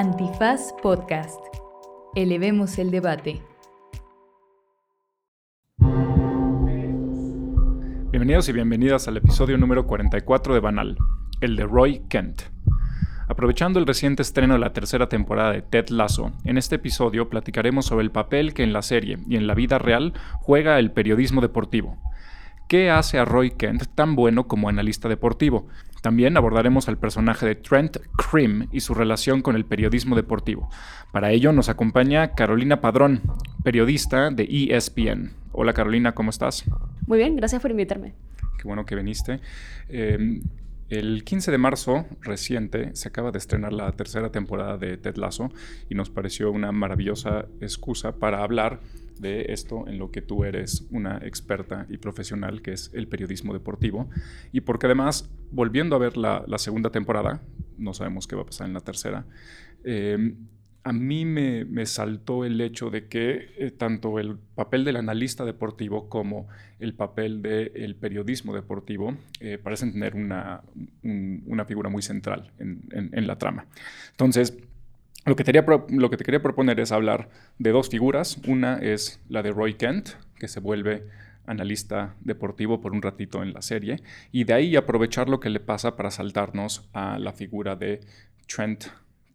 Antifaz Podcast. Elevemos el debate. Bienvenidos y bienvenidas al episodio número 44 de Banal, el de Roy Kent. Aprovechando el reciente estreno de la tercera temporada de Ted Lasso, en este episodio platicaremos sobre el papel que en la serie y en la vida real juega el periodismo deportivo. ¿Qué hace a Roy Kent tan bueno como analista deportivo? También abordaremos al personaje de Trent Krim y su relación con el periodismo deportivo. Para ello nos acompaña Carolina Padrón, periodista de ESPN. Hola Carolina, ¿cómo estás? Muy bien, gracias por invitarme. Qué bueno que viniste. Em, el 15 de marzo reciente se acaba de estrenar la tercera temporada de Ted Lasso y nos pareció una maravillosa excusa para hablar de esto en lo que tú eres una experta y profesional, que es el periodismo deportivo. Y porque además, volviendo a ver la, segunda temporada, no sabemos qué va a pasar en la tercera, em, a mí me, saltó el hecho de que eh, tanto el papel del analista deportivo como el papel del periodismo deportivo eh, parecen tener una, una, figura muy central en, en la trama. Entonces, lo que, te lo que te quería proponer es hablar de dos figuras. Una es la de Roy Kent, que se vuelve analista deportivo por un ratito en la serie, y de ahí aprovechar lo que le pasa para saltarnos a la figura de Trent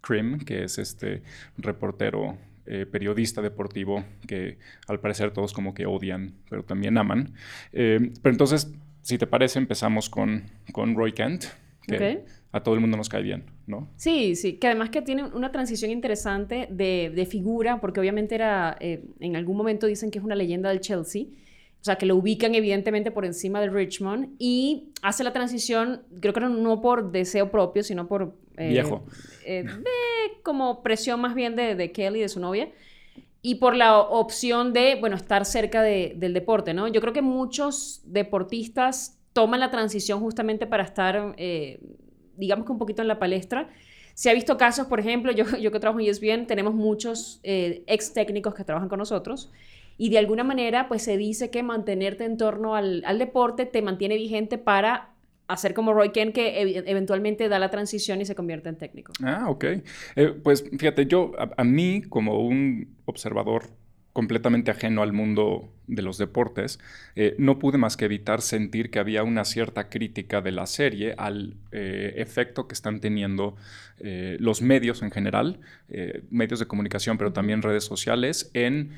Krim, que es este reportero eh, periodista deportivo que al parecer todos como que odian, pero también aman. Eh, pero entonces, si te parece, empezamos con, con Roy Kent, que a todo el mundo nos cae bien, ¿no? Sí, sí, que además que tiene una transición interesante de, figura, porque obviamente era, eh, en algún momento dicen que es una leyenda del Chelsea, o sea, que lo ubican evidentemente por encima del Richmond y hace la transición, creo que no por deseo propio, sino por... Eh, Viejo. Eh, como presión más bien de, de Kelly, de su novia y por la opción de, bueno, estar cerca del deporte, ¿no? Yo creo que muchos deportistas toman la transición justamente para estar digamos que un poquito en la palestra. Se ha visto casos, por ejemplo, yo, yo que trabajo en ESPN, tenemos muchos eh, ex técnicos que trabajan con nosotros y de alguna manera pues se dice que mantenerte en torno al, al deporte te mantiene vigente para hacer como Roy Ken que eventualmente da la transición y se convierte en técnico. Ah, ok. Eh, pues fíjate, yo a, mí como un observador completamente ajeno al mundo de los deportes, eh, no pude más que evitar sentir que había una cierta crítica de la serie al eh, efecto que están teniendo eh, los medios en general, medios de comunicación, pero también redes sociales, en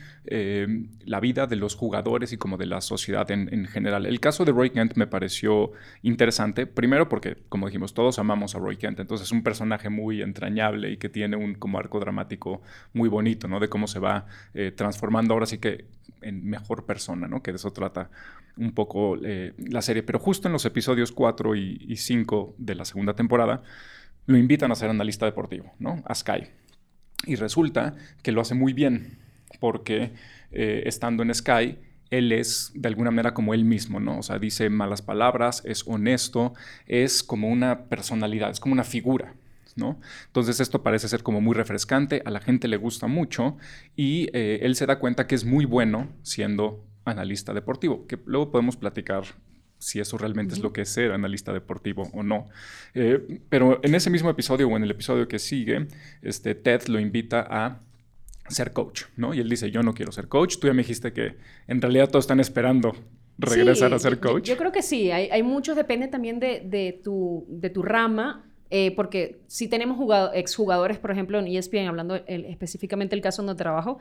la vida de los jugadores y como de la sociedad en, general. El caso de Roy Kent me pareció interesante, primero porque, como dijimos, todos amamos a Roy Kent, entonces es un personaje muy entrañable y que tiene un como arco dramático muy bonito, ¿no? De cómo se va transformando ahora sí que en mejor persona, ¿no? Que de eso trata un poco eh, la serie. Pero justo en los episodios 4 y, 5 de la segunda temporada, lo invitan a ser analista deportivo, ¿no? A Sky. Y resulta que lo hace muy bien, porque eh, estando en Sky, él es de alguna manera como él mismo, ¿no? O sea, dice malas palabras, es honesto, es como una personalidad, es como una figura, entonces esto parece ser como muy refrescante, a la gente le gusta mucho y eh, él se da cuenta que es muy bueno siendo analista deportivo, que luego podemos platicar si eso realmente es lo que es ser analista deportivo o no. Eh, pero en ese mismo episodio o en el episodio que sigue, este, Ted lo invita a ser coach, ¿no? Y él dice, yo no quiero ser coach. Tú ya me dijiste que en realidad todos están esperando regresar a ser coach. Yo, creo que sí, hay, hay muchos, depende también de, de, tu, de tu rama eh, porque si tenemos exjugadores, por ejemplo, en ESPN, hablando específicamente del caso donde trabajo,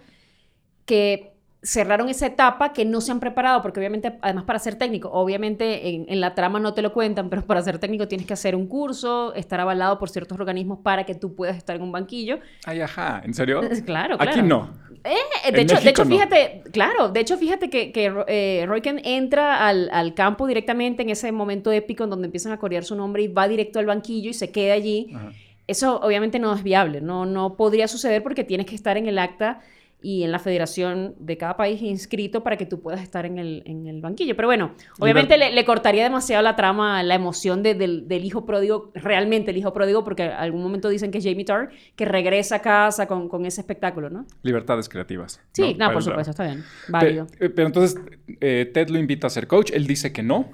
que cerraron esa etapa que no se han preparado, porque obviamente, además para ser técnico, obviamente en, la trama no te lo cuentan, pero para ser técnico tienes que hacer un curso, estar avalado por ciertos organismos para que tú puedas estar en un banquillo. Ay, ajá, ¿en serio? Claro, claro. Aquí no. Eh, de, hecho, de hecho, fíjate, claro, de hecho, fíjate que, que eh, Royken entra al, al, campo directamente en ese momento épico en donde empiezan a corear su nombre y va directo al banquillo y se queda allí. Eso obviamente no es viable, no, no podría suceder porque tienes que estar en el acta y en la federación de cada país inscrito para que tú puedas estar en el, en el banquillo. Pero bueno, obviamente le, cortaría demasiado la trama, la emoción del, del, hijo pródigo, realmente el hijo pródigo, porque algún momento dicen que es Jamie Tarr, que regresa a casa con, con ese espectáculo, ¿no? Libertades creativas. Sí, no, por supuesto, está bien, válido. Eh, pero, entonces eh, Ted lo invita a ser coach, él dice que no,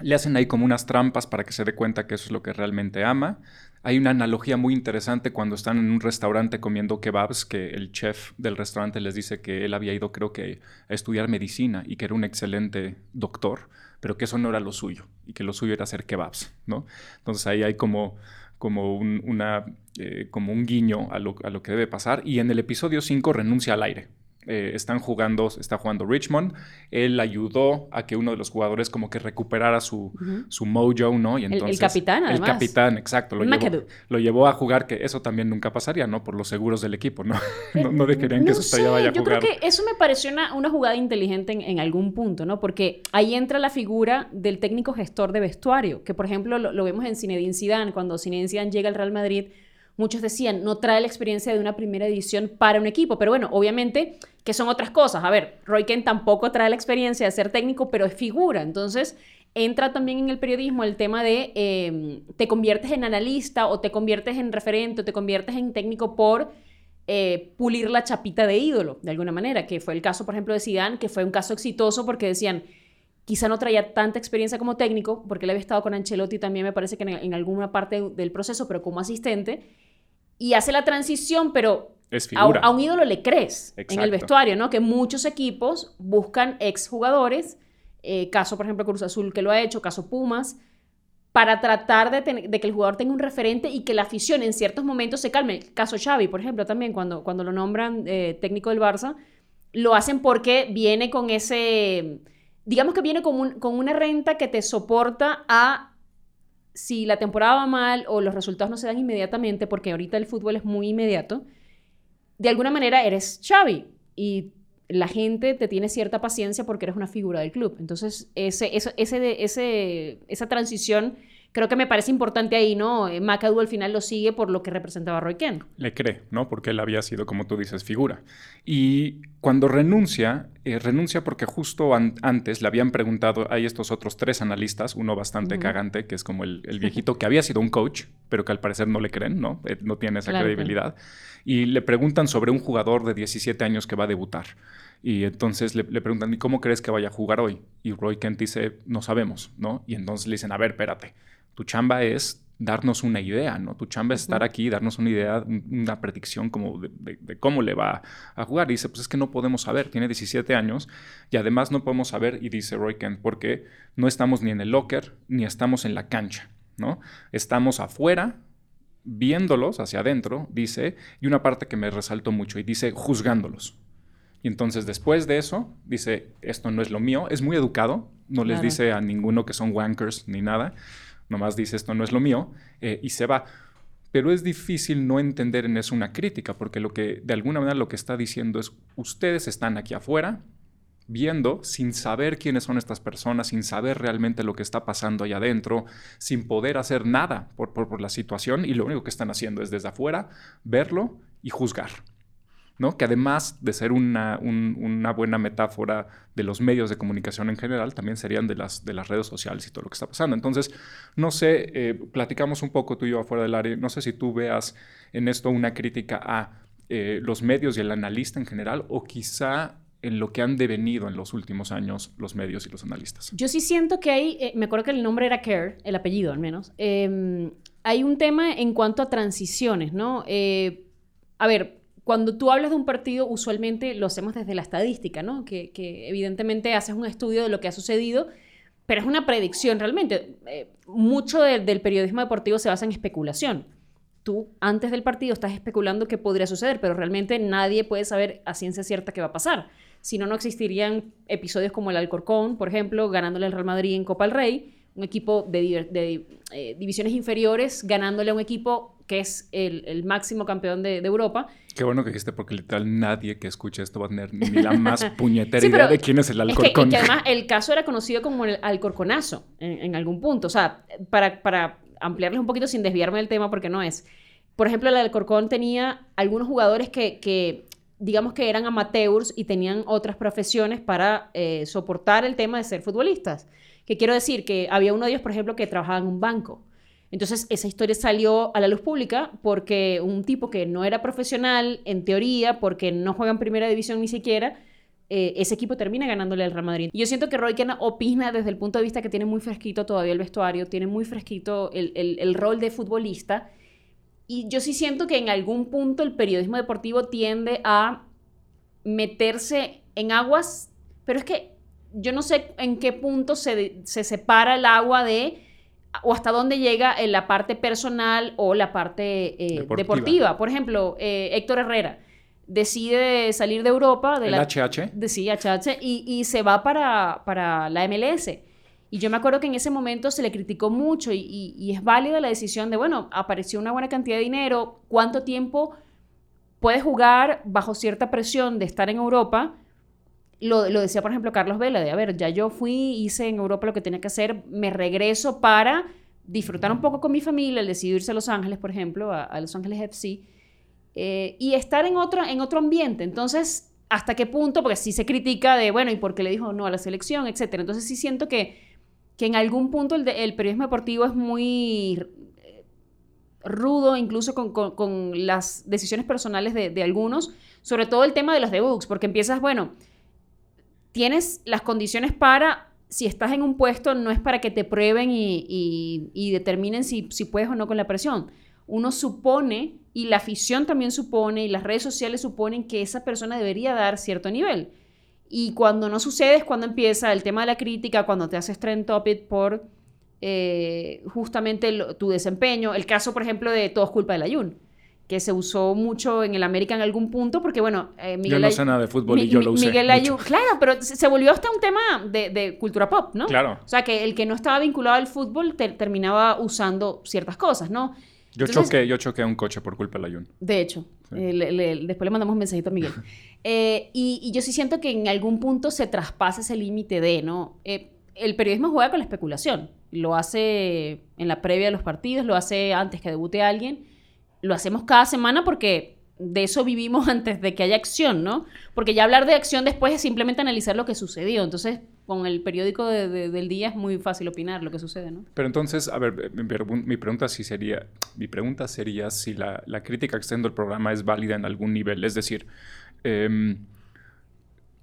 le hacen ahí como unas trampas para que se dé cuenta que eso es lo que realmente ama. Hay una analogía muy interesante cuando están en un restaurante comiendo kebabs, que el chef del restaurante les dice que él había ido, creo que, a estudiar medicina y que era un excelente doctor, pero que eso no era lo suyo y que lo suyo era hacer kebabs, ¿no? Entonces ahí hay como, como, un, una, eh, como un guiño a lo, a lo que debe pasar. Y en el episodio 5 renuncia al aire. Eh, están jugando, está jugando Richmond. Él ayudó a que uno de los jugadores como que recuperara su, su mojo, ¿no? Y entonces, el, capitán, además. El capitán, exacto. Lo llevó, lo llevó, a jugar, que eso también nunca pasaría, ¿no? Por los seguros del equipo, ¿no? no, no de querían que su vaya a jugar. Yo creo que eso me pareció una, una jugada inteligente en, en, algún punto, ¿no? Porque ahí entra la figura del técnico gestor de vestuario, que por ejemplo lo, lo vemos en Zinedine Zidane, cuando Zinedine Zidane llega al Real Madrid muchos decían, no trae la experiencia de una primera edición para un equipo, pero bueno, obviamente que son otras cosas. A ver, Roy Kent tampoco trae la experiencia de ser técnico, pero es figura. Entonces, entra también en el periodismo el tema de em, te conviertes en analista o te conviertes en referente o te conviertes en técnico por eh, pulir la chapita de ídolo, de alguna manera, que fue el caso, por ejemplo, de Zidane, que fue un caso exitoso porque decían, quizá no traía tanta experiencia como técnico, porque él había estado con Ancelotti también me parece que en alguna parte del proceso, pero como asistente, y hace la transición, pero a, un ídolo le crees en el vestuario, ¿no? Que muchos equipos buscan exjugadores, eh, caso por ejemplo Cruz Azul que lo ha hecho, caso Pumas, para tratar de, que el jugador tenga un referente y que la afición en ciertos momentos se calme. Caso Xavi, por ejemplo, también cuando, cuando lo nombran eh, técnico del Barça, lo hacen porque viene con ese, digamos que viene con, con una renta que te soporta a si la temporada va mal o los resultados no se dan inmediatamente, porque ahorita el fútbol es muy inmediato, de alguna manera eres Xavi y la gente te tiene cierta paciencia porque eres una figura del club. Entonces, ese, ese, ese, esa transición creo que me parece importante ahí, ¿no? Eh, McAdoo al final lo sigue por lo que representaba Roy Kent. Le cree, ¿no? Porque él había sido, como tú dices, figura. Y cuando renuncia, eh, renuncia porque justo antes le habían preguntado, hay estos otros tres analistas, uno bastante cagante, que es como el, viejito que había sido un coach, pero que al parecer no le creen, ¿no? Eh, no tiene esa credibilidad. Y le preguntan sobre un jugador de 17 años que va a debutar. Y entonces le, le, preguntan, ¿y cómo crees que vaya a jugar hoy? Y Roy Kent dice, no sabemos, ¿no? Y entonces le dicen, a ver, espérate tu chamba es darnos una idea, ¿no? Tu chamba es estar aquí, darnos una idea, una predicción como de, cómo le va a jugar. Y dice, pues es que no podemos saber, tiene 17 años y además no podemos saber, y dice Roy Kent, porque no estamos ni en el locker ni estamos en la cancha, ¿no? Estamos afuera viéndolos hacia adentro, dice, y una parte que me resaltó mucho, y dice, juzgándolos. Y entonces después de eso, dice, esto no es lo mío, es muy educado, no les dice a ninguno que son wankers ni nada, nomás dice esto no es lo mío eh, y se va. Pero es difícil no entender en eso una crítica, porque lo que de alguna manera lo que está diciendo es, ustedes están aquí afuera viendo sin saber quiénes son estas personas, sin saber realmente lo que está pasando allá adentro, sin poder hacer nada por, por la situación y lo único que están haciendo es desde afuera verlo y juzgar. ¿No? que además de ser una, buena metáfora de los medios de comunicación en general, también serían de las, de las redes sociales y todo lo que está pasando. Entonces, no sé, eh, platicamos un poco tú y yo afuera del área, no sé si tú veas en esto una crítica a eh, los medios y el analista en general, o quizá en lo que han devenido en los últimos años los medios y los analistas. Yo sí siento que hay, eh, me acuerdo que el nombre era Care, el apellido al menos, em, hay un tema en cuanto a transiciones, ¿no? a ver, cuando tú hablas de un partido, usualmente lo hacemos desde la estadística, ¿no? Que, evidentemente haces un estudio de lo que ha sucedido, pero es una predicción realmente. Eh, mucho del periodismo deportivo se basa en especulación. Tú antes del partido estás especulando qué podría suceder, pero realmente nadie puede saber a ciencia cierta qué va a pasar. Si no, no existirían episodios como el Alcorcón, por ejemplo, ganándole al Real Madrid en Copa del Rey, un equipo de, eh, divisiones inferiores ganándole a un equipo que es el, máximo campeón de, Europa. Qué bueno que dijiste, porque literal nadie que escuche esto va a tener ni la más puñetera idea de quién es el Alcorcón. Es que, además el caso era conocido como el Alcorconazo en, algún punto. O sea, para, para ampliarles un poquito sin desviarme del tema, porque no es. Por ejemplo, el Alcorcón tenía algunos jugadores que, digamos que eran amateurs y tenían otras profesiones para eh, soportar el tema de ser futbolistas. Que quiero decir que había uno de ellos, por ejemplo, que trabajaba en un banco. Entonces, esa historia salió a la luz pública porque un tipo que no era profesional, en teoría, porque no juega en primera división ni siquiera, eh, ese equipo termina ganándole al Real Madrid. Yo siento que Roy Kena opina desde el punto de vista que tiene muy fresquito todavía el vestuario, tiene muy fresquito el, el, el rol de futbolista Y yo sí siento que en algún punto el periodismo deportivo tiende a meterse en aguas, pero es que yo no sé en qué punto se, se separa el agua de o hasta dónde llega en la parte personal o la parte eh, Deportiva. deportiva. Por ejemplo, eh, Héctor Herrera decide salir de Europa, de ¿El la, HH? de, sí, HH, y, y se va para, para la MLS. Y yo me acuerdo que en ese momento se le criticó mucho y, y- y es válida la decisión de, bueno, apareció una buena cantidad de dinero, ¿cuánto tiempo puedes jugar bajo cierta presión de estar en Europa? Lo, lo decía, por ejemplo, Carlos Vela, de, a ver, ya yo fui, hice en Europa lo que tenía que hacer, me regreso para disfrutar un poco con mi familia, el decidir irse a Los Ángeles, por ejemplo, a, Los Ángeles FC, eh, y estar en otro, en otro ambiente. Entonces, ¿hasta qué punto? Porque sí se critica de, bueno, ¿y por qué le dijo no a la selección, etcétera? Entonces sí siento que, que en algún punto el, el periodismo deportivo es muy eh, rudo, incluso con, con- con las decisiones personales de, de algunos, sobre todo el tema de los debuts, porque empiezas, bueno, tienes las condiciones para, si estás en un puesto, no es para que te prueben y, determinen si, puedes o no con la presión. Uno supone, y la afición también supone, y las redes sociales suponen que esa persona debería dar cierto nivel. Y cuando no sucede es cuando empieza el tema de la crítica, cuando te haces trend topic por eh, justamente tu desempeño. El caso, por ejemplo, de Todo es culpa del Ayun, que se usó mucho en el América en algún punto, porque bueno, eh, Miguel Yo no sé nada de fútbol y yo lo usé Miguel claro, pero se volvió hasta un tema de, de cultura pop, ¿no? Claro. O sea, que el que no estaba vinculado al fútbol te- terminaba usando ciertas cosas, ¿no? Yo Entonces- choqué, yo choqué un coche por culpa del ayuno. De hecho, Sí. eh, le- le- después le mandamos un mensajito a Miguel. Eh, y, y yo sí siento que en algún punto se traspasa ese límite de, ¿no? Eh, el periodismo juega con la especulación. Lo hace en la previa de los partidos, lo hace antes que debute alguien. Lo hacemos cada semana porque de eso vivimos antes de que haya acción, ¿no? Porque ya hablar de acción después es simplemente analizar lo que sucedió. Entonces, con el periódico de- de- del día es muy fácil opinar lo que sucede, ¿no? Pero entonces, a ver, mi, pregun- mi pregunta sí sería, mi pregunta sería si la, crítica que está haciendo el programa es válida en algún nivel. Es decir, em,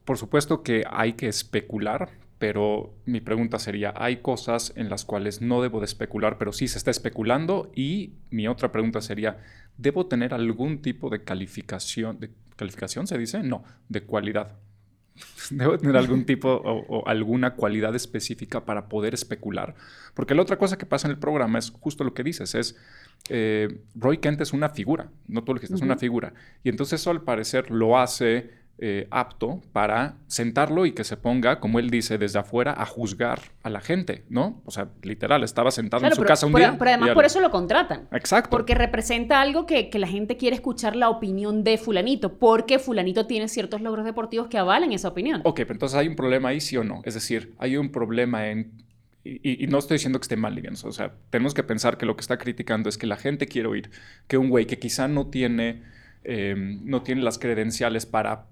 por supuesto que hay que especular, pero mi pregunta sería, hay cosas en las cuales no debo de especular, pero sí se está especulando. Y mi otra pregunta sería, ¿debo tener algún tipo de calificación? ¿De calificación se dice? No, de cualidad. Debo tener algún tipo o, o alguna cualidad específica para poder especular. Porque la otra cosa que pasa en el programa es justo lo que dices, es eh, Roy Kent es una figura, no tú lo dijiste, es una figura. Y entonces eso al parecer lo hace eh, apto para sentarlo y que se ponga, como él dice, desde afuera a juzgar a la gente, ¿no? O sea, literal, estaba sentado Claro, en su pero, casa un pero- día. pero además por eso lo contratan. Exacto. Porque representa algo que, que la gente quiere escuchar la opinión de fulanito, porque fulanito tiene ciertos logros deportivos que avalen esa opinión. Ok, pero entonces hay un problema ahí, sí o no. Es decir, hay un problema en... Y no estoy diciendo que esté mal, digamos. O sea, tenemos que pensar que lo que está criticando es que la gente quiere oír que un güey que quizá no tiene, eh, no tiene las credenciales para,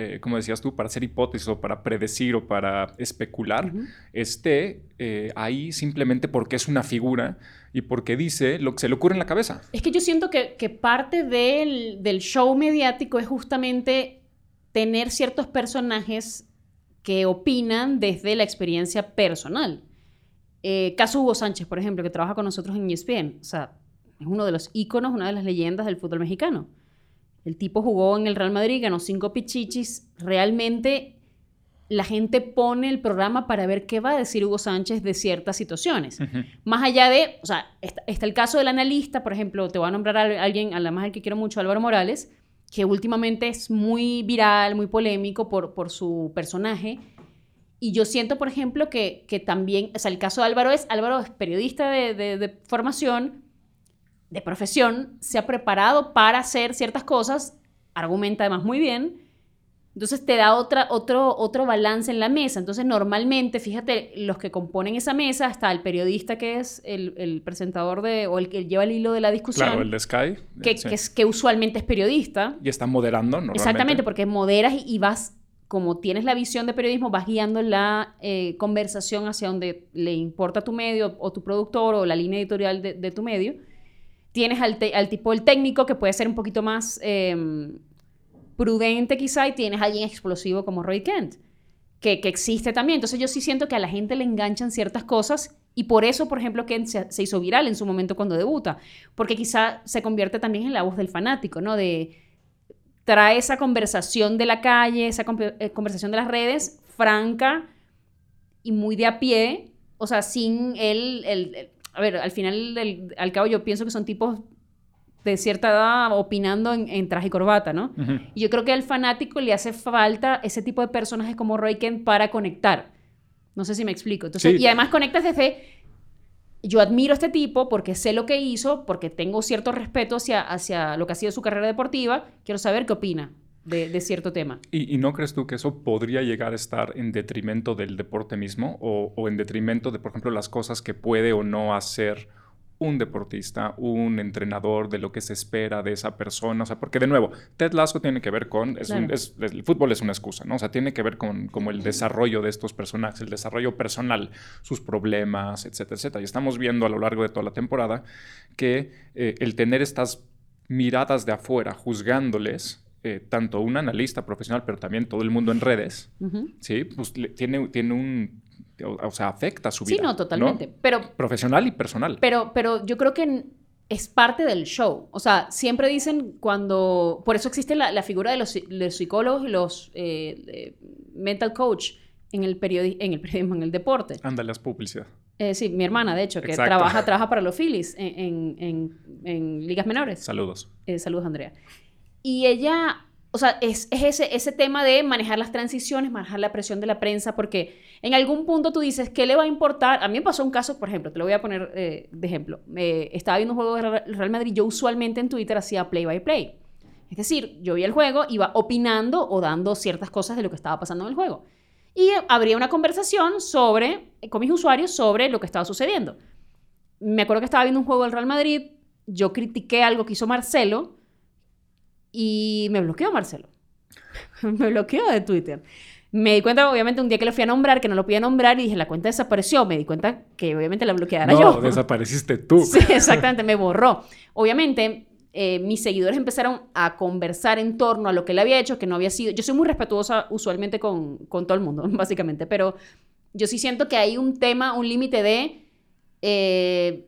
eh, como decías tú, para hacer hipótesis o para predecir o para especular, Ujú. esté eh, ahí simplemente porque es una figura y porque dice lo que se le ocurre en la cabeza. Es que yo siento que, que parte del, del show mediático es justamente tener ciertos personajes que opinan desde la experiencia personal. Eh, caso Hugo Sánchez, por ejemplo, que trabaja con nosotros en ESPN. O sea, es uno de los íconos, una de las leyendas del fútbol mexicano. El tipo jugó en el Real Madrid, ganó cinco pichichis. Realmente la gente pone el programa para ver qué va a decir Hugo Sánchez de ciertas situaciones. Más allá de, o sea, está, está el caso del analista, por ejemplo, te voy a nombrar a alguien, además al que quiero mucho, Álvaro Morales, que últimamente es muy viral, muy polémico por, por su personaje. Y yo siento, por ejemplo, que, que también, o sea, el caso de Álvaro es, Álvaro es periodista de, de- de formación, de profesión, se ha preparado para hacer ciertas cosas, argumenta además muy bien, entonces te da otra, otro, otro balance en la mesa. Entonces normalmente, fíjate, los que componen esa mesa, está el periodista que es el, el presentador de, o el que lleva el hilo de la discusión, Claro, el de Sky. que, sí. que, es, que usualmente es periodista. Y está moderando normalmente. Exactamente, porque moderas y, y vas, como tienes la visión de periodismo, vas guiando la eh, conversación hacia donde le importa tu medio o tu productor o la línea editorial de, de tu medio. Tienes al, tipo el técnico que puede ser un poquito más eh, prudente quizá y tienes a alguien explosivo como Roy Kent, que, existe también. Entonces yo sí siento que a la gente le enganchan ciertas cosas Y por eso, por ejemplo, Ken se, hizo viral en su momento cuando debuta, porque quizá se convierte también en la voz del fanático, ¿no? De trae esa conversación de la calle, esa eh, conversación de las redes, franca y muy de a pie, o sea, sin el, el, a ver, al final, al cabo yo pienso que son tipos de cierta edad opinando en, traje y corbata, ¿no? Y yo creo que al fanático le hace falta ese tipo de personajes como Roy Kent para conectar. No sé si me explico. Entonces, Y además conectas desde, yo admiro a este tipo porque sé lo que hizo, porque tengo cierto respeto hacia, hacia lo que ha sido su carrera deportiva, quiero saber qué opina. De, cierto tema. ¿Y, no crees tú que eso podría llegar a estar en detrimento del deporte mismo o, o en detrimento de, por ejemplo, las cosas que puede o no hacer un deportista, un entrenador, de lo que se espera de esa persona. O sea, porque de nuevo, Ted Lasso tiene que ver con, el fútbol es una excusa, ¿no? O sea, tiene que ver con como el desarrollo de estos personajes, el desarrollo personal, sus problemas, etcétera, etcétera. Y estamos viendo a lo largo de toda la temporada que eh, el tener estas miradas de afuera juzgándoles, eh, tanto un analista profesional, pero también todo el mundo en redes, ¿sí? Pues tiene, tiene un o, sea, afecta su vida. Sí, no, totalmente. Pero, Profesional y personal. Pero, pero yo creo que es parte del show. O sea, siempre dicen cuando... Por eso existe la, figura de los, psicólogos y los eh, mental coach en el, en el periodismo, en el deporte. Ándale, es publicidad. Eh, sí, mi hermana, de hecho, que trabaja, trabaja para los Phillies en, en, en, ligas menores. Saludos. Eh, saludos, Andrea. Y ella o sea, es, ese, ese tema de manejar las transiciones, manejar la presión de la prensa, porque en algún punto tú dices, ¿qué le va a importar? A mí me pasó un caso, por ejemplo, te lo voy a poner eh, de ejemplo. estaba viendo un juego de Real Madrid, yo usualmente en Twitter hacía play by play. Es decir, yo vi el juego, iba opinando o dando ciertas cosas de lo que estaba pasando en el juego. Y habría una conversación sobre, con mis usuarios sobre lo que estaba sucediendo. Me acuerdo que estaba viendo un juego del Real Madrid, yo critiqué algo que hizo Marcelo, y me bloqueó Marcelo. me bloqueó de Twitter. Me di cuenta, obviamente, un día que lo fui a nombrar, que no lo podía nombrar, y dije, la cuenta desapareció. Me di cuenta que obviamente la bloqueara no, yo. No, desapareciste tú. Sí, exactamente, me borró. Obviamente, eh, mis seguidores empezaron a conversar en torno a lo que él había hecho, que no había sido... Yo soy muy respetuosa usualmente con, con todo el mundo, básicamente, pero yo sí siento que hay un tema, un límite de... Eh,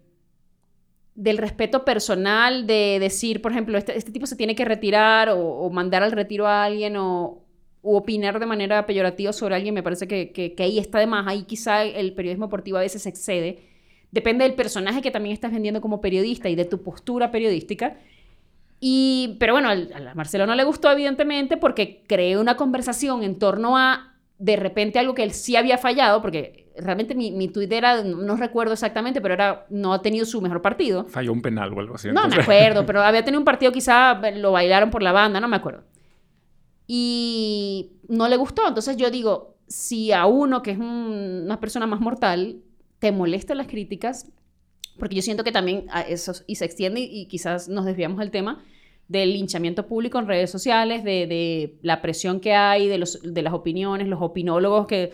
del respeto personal, de decir, por ejemplo, este, este tipo se tiene que retirar o, mandar al retiro a alguien o, opinar de manera peyorativa sobre alguien, me parece que, que, ahí está de más. Ahí quizá el periodismo deportivo a veces excede. Depende del personaje que también estás vendiendo como periodista y de tu postura periodística. Y, pero bueno, a Marcelo no le gustó, evidentemente, porque creó una conversación en torno a, de repente, algo que él sí había fallado, porque realmente mi, mi tweet era, no, recuerdo exactamente, pero era, no ha tenido su mejor partido. Falló un penal o algo así. No me acuerdo, pero había tenido un partido, quizá lo bailaron por la banda, no me acuerdo. Y no le gustó. Entonces yo digo, si a uno que es una persona más mortal te molestan las críticas, porque yo siento que también eso y se extiende y, quizás nos desviamos del tema del linchamiento público en redes sociales, de, de la presión que hay, de, los, de las opiniones, los opinólogos que,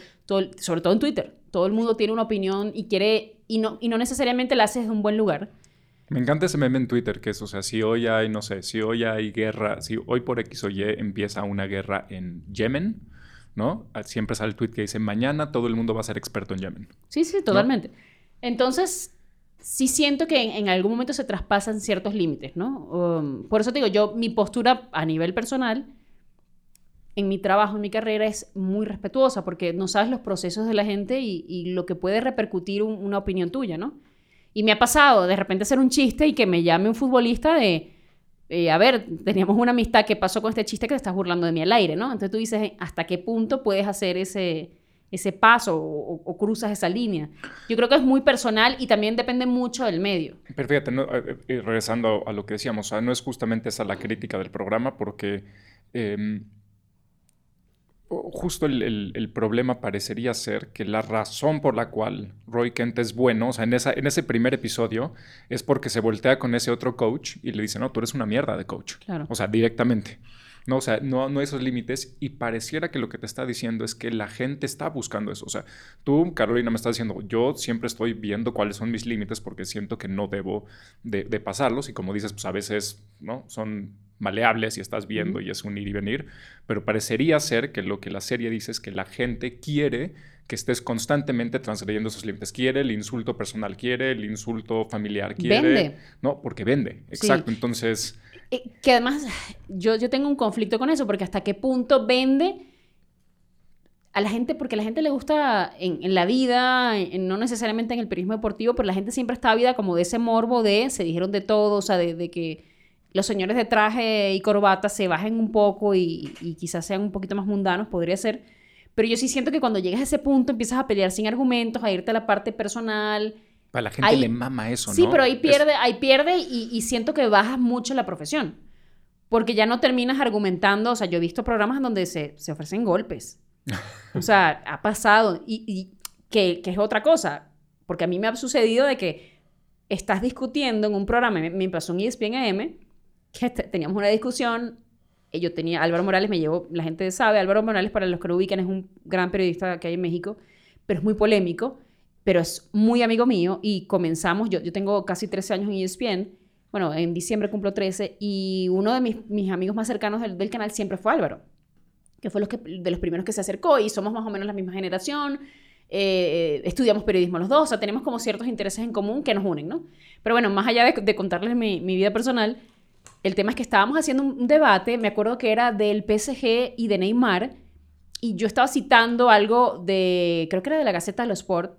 sobre todo en Twitter, todo el mundo tiene una opinión y quiere, y no, y no necesariamente la haces de un buen lugar. Me encanta ese meme en Twitter, que es, o sea, si hoy hay, no sé, si hoy hay guerra, si hoy por X o Y empieza una guerra en Yemen, ¿no? Siempre sale el tweet que dice, mañana todo el mundo va a ser experto en Yemen. Sí, sí, totalmente. Entonces, sí siento que en, algún momento se traspasan ciertos límites, ¿no? Um, por eso te digo, yo, mi postura a nivel personal en mi trabajo, en mi carrera, es muy respetuosa porque no sabes los procesos de la gente y, lo que puede repercutir una opinión tuya, ¿no? Y me ha pasado de repente hacer un chiste y que me llame un futbolista de, eh, a ver, teníamos una amistad, ¿qué pasó con este chiste que te estás burlando de mí al aire, ¿no? Entonces tú dices, ¿hasta qué punto puedes hacer ese, ese paso o, cruzas esa línea? Yo creo que es muy personal y también depende mucho del medio. Pero fíjate, eh, eh, regresando a lo que decíamos, no es justamente esa la crítica del programa porque... Em, justo el, problema parecería ser que la razón por la cual Roy Kent es bueno, o sea, en, esa, en ese primer episodio, es porque se voltea con ese otro coach y le dice, no, tú eres una mierda de coach. Claro. O sea, directamente. No, o sea, no, no esos límites y pareciera que lo que te está diciendo es que la gente está buscando eso. O sea, tú, Carolina, me estás diciendo, yo siempre estoy viendo cuáles son mis límites porque siento que no debo de, de pasarlos y como dices, pues a veces, ¿no? Son maleable si estás viendo y es un ir y venir, pero parecería ser que lo que la serie dice es que la gente quiere que estés constantemente transgrediendo esos límites. Quiere el insulto personal, quiere el insulto familiar, quiere... Vende. No, porque vende, exacto. Entonces... Eh, que además yo, yo tengo un conflicto con eso, porque hasta qué punto vende a la gente, porque a la gente le gusta en, la vida, no necesariamente en el periodismo deportivo, pero la gente siempre está vida como de ese morbo de, se dijeron de todo, o sea, de, que los señores de traje y corbata se bajen un poco y, y quizás sean un poquito más mundanos, podría ser pero yo sí siento que cuando llegas a ese punto empiezas a pelear sin argumentos, a irte a la parte personal. A la gente le mama eso, ¿no? Sí, pero ahí pierde, ahí pierde y, siento que bajas mucho la profesión. Porque ya no terminas argumentando. O sea, yo he visto programas donde se, se ofrecen golpes. O sea, ha pasado. Y, que, que, es otra cosa. Porque a mí me ha sucedido de que estás discutiendo en un programa, me, me pasó en ESPN AM, que teníamos una discusión eh, yo tenía, Álvaro Morales me llevó, la gente sabe, Álvaro Morales, para los que lo ubican, es un gran periodista que hay en México, pero es muy polémico, pero es muy amigo mío y comenzamos, yo, yo tengo casi 13 años en ESPN, bueno, en diciembre cumplo 13 y uno de mis, mis amigos más cercanos del, del, canal siempre fue Álvaro, que fue los que, de los primeros que se acercó y somos más o menos la misma generación. Eh, estudiamos periodismo los dos, o sea, tenemos como ciertos intereses en común que nos unen, ¿no? Pero bueno, más allá de, de contarles mi, mi vida personal, el tema es que estábamos haciendo un debate, me acuerdo que era del PSG y de Neymar, y yo estaba citando algo de, creo que era de la Gaceta de los Sport,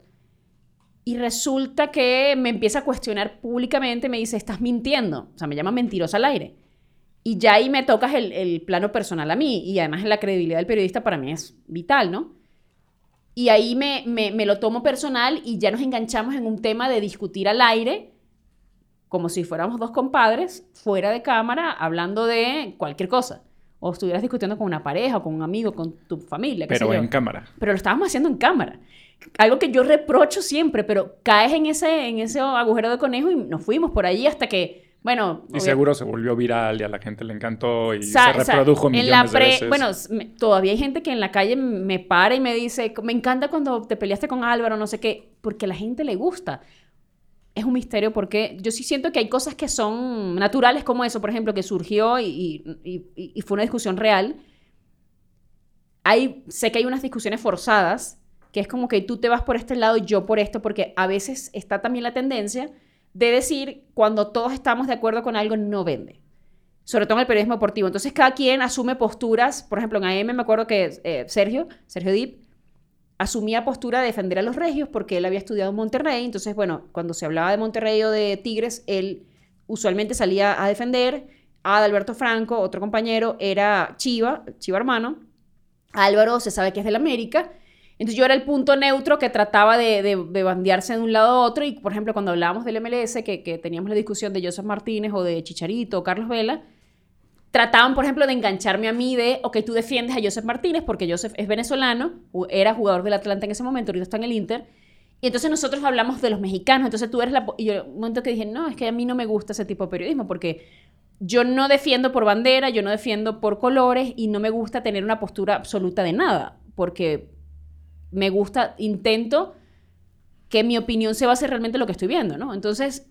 y resulta que me empieza a cuestionar públicamente, me dice, estás mintiendo, o sea, me llama mentirosa al aire. Y ya ahí me tocas el, plano personal a mí, y además la credibilidad del periodista para mí es vital, ¿no? Y ahí me, me lo tomo personal y ya nos enganchamos en un tema de discutir al aire como si fuéramos dos compadres fuera de cámara hablando de cualquier cosa. O estuvieras discutiendo con una pareja, o con un amigo, con tu familia. Pero en cámara. Pero lo estábamos haciendo en cámara. Algo que yo reprocho siempre, pero caes en ese, en ese agujero de conejo y nos fuimos por ahí hasta que, bueno... Y seguro se volvió viral y a la gente le encantó y se reprodujo millones en la de veces. Bueno, todavía hay gente que en la calle me para y me dice, me encanta cuando te peleaste con Álvaro, no sé qué, porque a la gente le gusta es un misterio porque yo sí siento que hay cosas que son naturales como eso, por ejemplo, que surgió y, fue una discusión real. Hay, sé que hay unas discusiones forzadas, que es como que tú te vas por este lado y yo por esto, porque a veces está también la tendencia de decir cuando todos estamos de acuerdo con algo no vende. Sobre todo en el periodismo deportivo. Entonces cada quien asume posturas. Por ejemplo, en AM me acuerdo que eh, Sergio, Sergio Dip, asumía postura de defender a los regios porque él había estudiado en Monterrey. Entonces, bueno, cuando se hablaba de Monterrey o de Tigres, él usualmente salía a defender. A Alberto Franco, otro compañero, era Chiva, Chiva hermano. Álvaro se sabe que es del América. Entonces yo era el punto neutro que trataba de, de, bandearse de un lado a otro. Y, por ejemplo, cuando hablábamos del MLS, que, que teníamos la discusión de Joseph Martínez o de Chicharito o Carlos Vela, trataban, por ejemplo, de engancharme a mí de, ok, tú defiendes a Joseph Martínez porque Joseph es venezolano, era jugador del Atlanta en ese momento, ahorita está en el Inter. Y entonces nosotros hablamos de los mexicanos, entonces tú eres la... Y yo un momento que dije, no, es que a mí no me gusta ese tipo de periodismo porque yo no defiendo por bandera, yo no defiendo por colores y no me gusta tener una postura absoluta de nada, porque me gusta, intento que mi opinión se base realmente en lo que estoy viendo, ¿no? Entonces,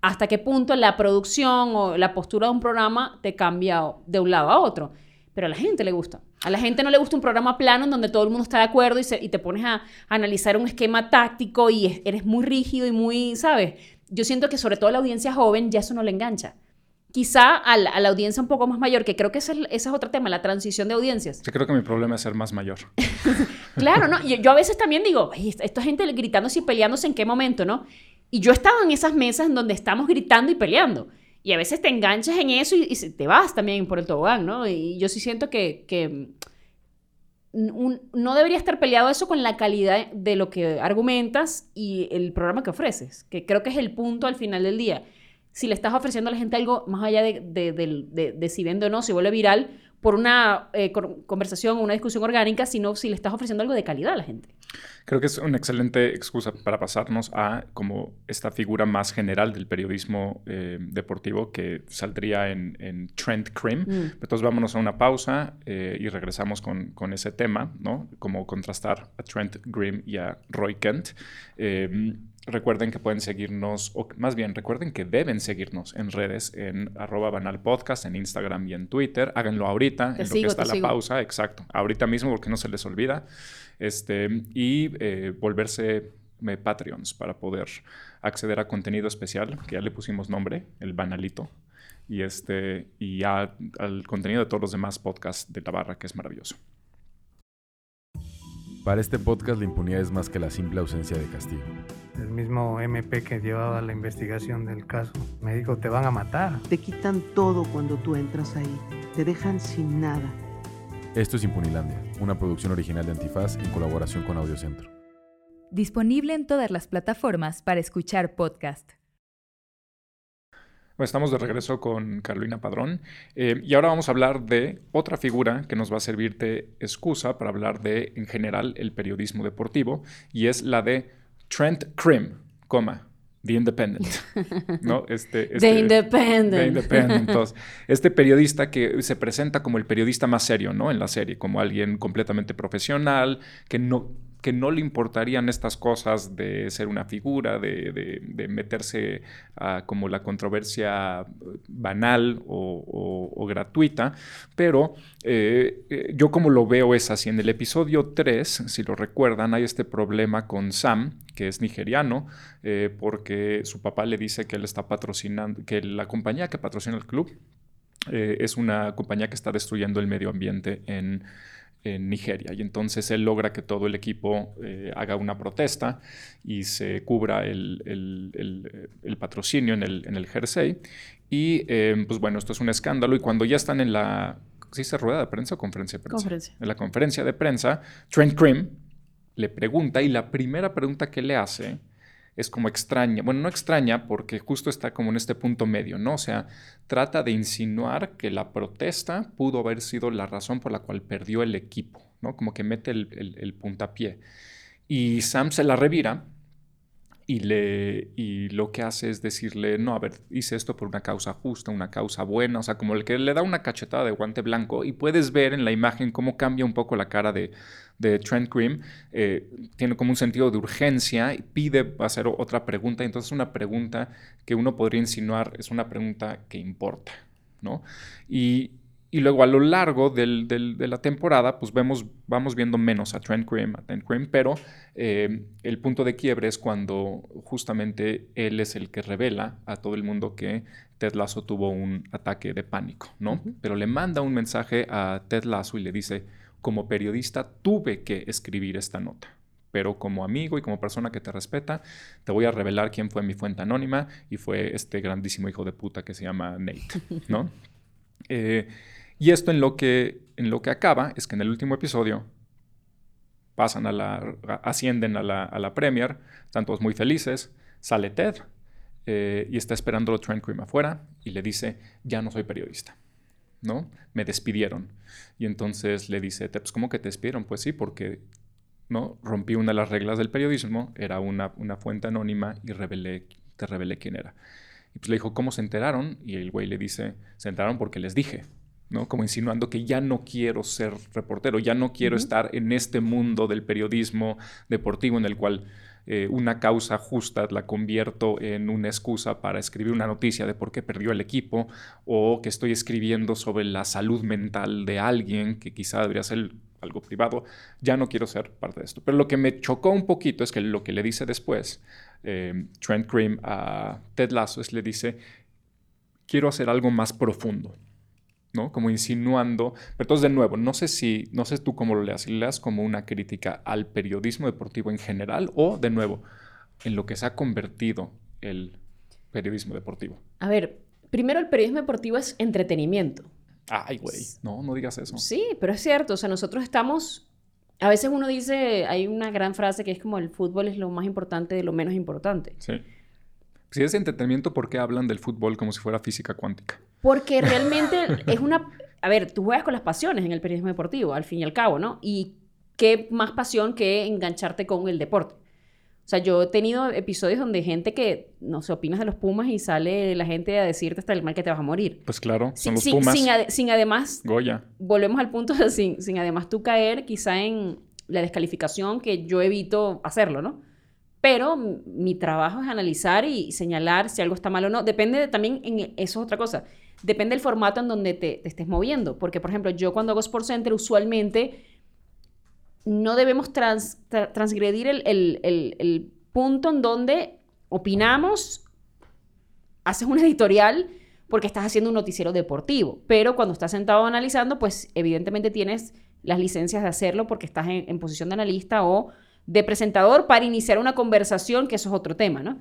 hasta qué punto la producción o la postura de un programa te cambia de un lado a otro. Pero a la gente le gusta. A la gente no le gusta un programa plano en donde todo el mundo está de acuerdo y, te pones a, analizar un esquema táctico y eres muy rígido y muy, ¿sabes? Yo siento que sobre todo a la audiencia joven ya eso no le engancha. Quizá a la, audiencia un poco más mayor, que creo que ese es, otro tema, la transición de audiencias. Yo creo que mi problema es ser más mayor. claro, ¿no? Yo, yo, a veces también digo, esta gente gritándose y peleándose en qué momento, ¿no? Y yo he estado en esas mesas en donde estamos gritando y peleando. Y a veces te enganchas en eso y, te vas también por el tobogán, ¿no? Y yo sí siento que, no debería estar peleado eso con la calidad de lo que argumentas y el programa que ofreces, que creo que es el punto al final del día. Si le estás ofreciendo a la gente algo más allá de, de, de si vende o no, si vuelve viral, por una eh, conversación o una discusión orgánica, sino si le estás ofreciendo algo de calidad a la gente. Creo que es una excelente excusa para pasarnos a como esta figura más general del periodismo eh, deportivo que saldría en, Trent Cream. Mm. Entonces vámonos a una pausa eh, y regresamos con, con, ese tema, ¿no? Como contrastar a Trent Grimm y a Roy Kent. Recuerden que pueden seguirnos, o más bien recuerden que deben seguirnos en redes, en arroba banal podcast, en Instagram y en Twitter. Háganlo ahorita, en lo que está la pausa, exacto. Ahorita mismo porque no se les olvida. Este, y eh, volverse eh, Patreons para poder acceder a contenido especial, que ya le pusimos nombre, el banalito. Y, este, y al contenido de todos los demás podcasts de la barra, que es maravilloso. Para este podcast la impunidad es más que la simple ausencia de castigo. El mismo MP que llevaba la investigación del caso me dijo, te van a matar. Te quitan todo cuando tú entras ahí. Te dejan sin nada. Esto es Impunilandia, una producción original de Antifaz en colaboración con Audiocentro. Disponible en todas las plataformas para escuchar podcast. Estamos de regreso con Carolina Padrón eh, y ahora vamos a hablar de otra figura que nos va a servir de excusa para hablar de, en general, el periodismo deportivo y es la de Trent Krim, coma, The Independent. ¿no? Este, The este, Independent. The Independent. este periodista que se presenta como el periodista más serio ¿no? en la serie, como alguien completamente profesional, que no que no le importarían estas cosas de ser una figura, de, meterse a como la controversia banal o, gratuita, pero eh, eh, yo como lo veo es así. En el episodio 3, si lo recuerdan, hay este problema con Sam, que es nigeriano, eh, porque su papá le dice que él está patrocinando, que la compañía que patrocina el club es una compañía que está destruyendo el medio ambiente en en Nigeria. Y entonces él logra que todo el equipo eh, haga una protesta y se cubra el, patrocinio en el, en el jersey. Y eh, pues bueno, esto es un escándalo. Y cuando ya están en la. ¿Sí se rueda de prensa o conferencia de prensa? Conferencia. En la conferencia de prensa, Trent Krim le pregunta, y la primera pregunta que le hace es como extraña. Bueno, no extraña porque justo está como en este punto medio, ¿no? O sea, trata de insinuar que la protesta pudo haber sido la razón por la cual perdió el equipo, ¿no? Como que mete el, el puntapié. Y Sam se la revira y, le, y lo que hace es decirle, no, a ver, hice esto por una causa justa, una causa buena, o sea, como el que le da una cachetada de guante blanco y puedes ver en la imagen cómo cambia un poco la cara de, de Trent Grimm, eh, tiene como un sentido de urgencia y pide hacer otra pregunta, entonces una pregunta que uno podría insinuar es una pregunta que importa, ¿no? Y, y luego a lo largo del, de la temporada, pues vemos, vamos viendo menos a Trent Grimm, a Trent Grimm, pero eh, el punto de quiebre es cuando justamente él es el que revela a todo el mundo que Ted Lasso tuvo un ataque de pánico, ¿no? Pero le manda un mensaje a Ted Lasso y le dice, como periodista tuve que escribir esta nota pero como amigo y como persona que te respeta, te voy a revelar quién fue mi fuente anónima y fue este grandísimo hijo de puta que se llama Nate, ¿no? Eh, y esto en lo, que, en lo que acaba es que en el último episodio pasan a la, ascienden a la, a la Premier, están todos muy felices, sale Ted eh, y está esperando Trent Cream afuera y le dice, ya no soy periodista, ¿no? Me despidieron. Y entonces le dice, pues ¿cómo que te despidieron? Pues sí, porque ¿no? rompí una de las reglas del periodismo, era una, una fuente anónima y revelé, te revelé quién era. Y pues le dijo, ¿cómo se enteraron? Y el güey le dice, se enteraron porque les dije. ¿No? Como insinuando que ya no quiero ser reportero, ya no quiero estar en este mundo del periodismo deportivo en el cual eh, una causa justa la convierto en una excusa para escribir una noticia de por qué perdió el equipo o que estoy escribiendo sobre la salud mental de alguien que quizá debería ser algo privado, ya no quiero ser parte de esto. Pero lo que me chocó un poquito es que lo que le dice después eh, Trent Cream a Ted Lasso es le dice, quiero hacer algo más profundo. ¿No? Como insinuando. Pero entonces, de nuevo, no sé si, no sé tú cómo lo leas, si leas como una crítica al periodismo deportivo en general o, de nuevo, en lo que se ha convertido el periodismo deportivo. A ver, primero el periodismo deportivo es entretenimiento. Ay, güey, no, no digas eso. Sí, pero es cierto, o sea, nosotros estamos... A veces uno dice, hay una gran frase que es como el fútbol es lo más importante de lo menos importante. Sí. Si es entretenimiento, ¿por qué hablan del fútbol como si fuera física cuántica? Porque realmente es una... A ver, tú juegas con las pasiones en el periodismo deportivo, al fin y al cabo, ¿no? Y qué más pasión que engancharte con el deporte. O sea, yo he tenido episodios donde gente que, no sé, opinas de los Pumas y sale la gente a decirte hasta el mal que te vas a morir. Pues claro, son los Pumas. Sin, además... Goya. Volvemos al punto de sin, sin además tú caer quizá en la descalificación que yo evito hacerlo, ¿no? pero mi trabajo es analizar y señalar si algo está mal o no. Depende de- también, en, eso es otra cosa, depende del formato en donde te, te estés moviendo. Porque, por ejemplo, yo cuando hago Sports Center, usualmente no debemos trans- tra- transgredir el, el- el- el punto en donde opinamos, haces un editorial porque estás haciendo un noticiero deportivo, pero cuando estás sentado analizando, pues evidentemente tienes las licencias de hacerlo porque estás en, en posición de analista o de presentador para iniciar una conversación, que eso es otro tema, ¿no?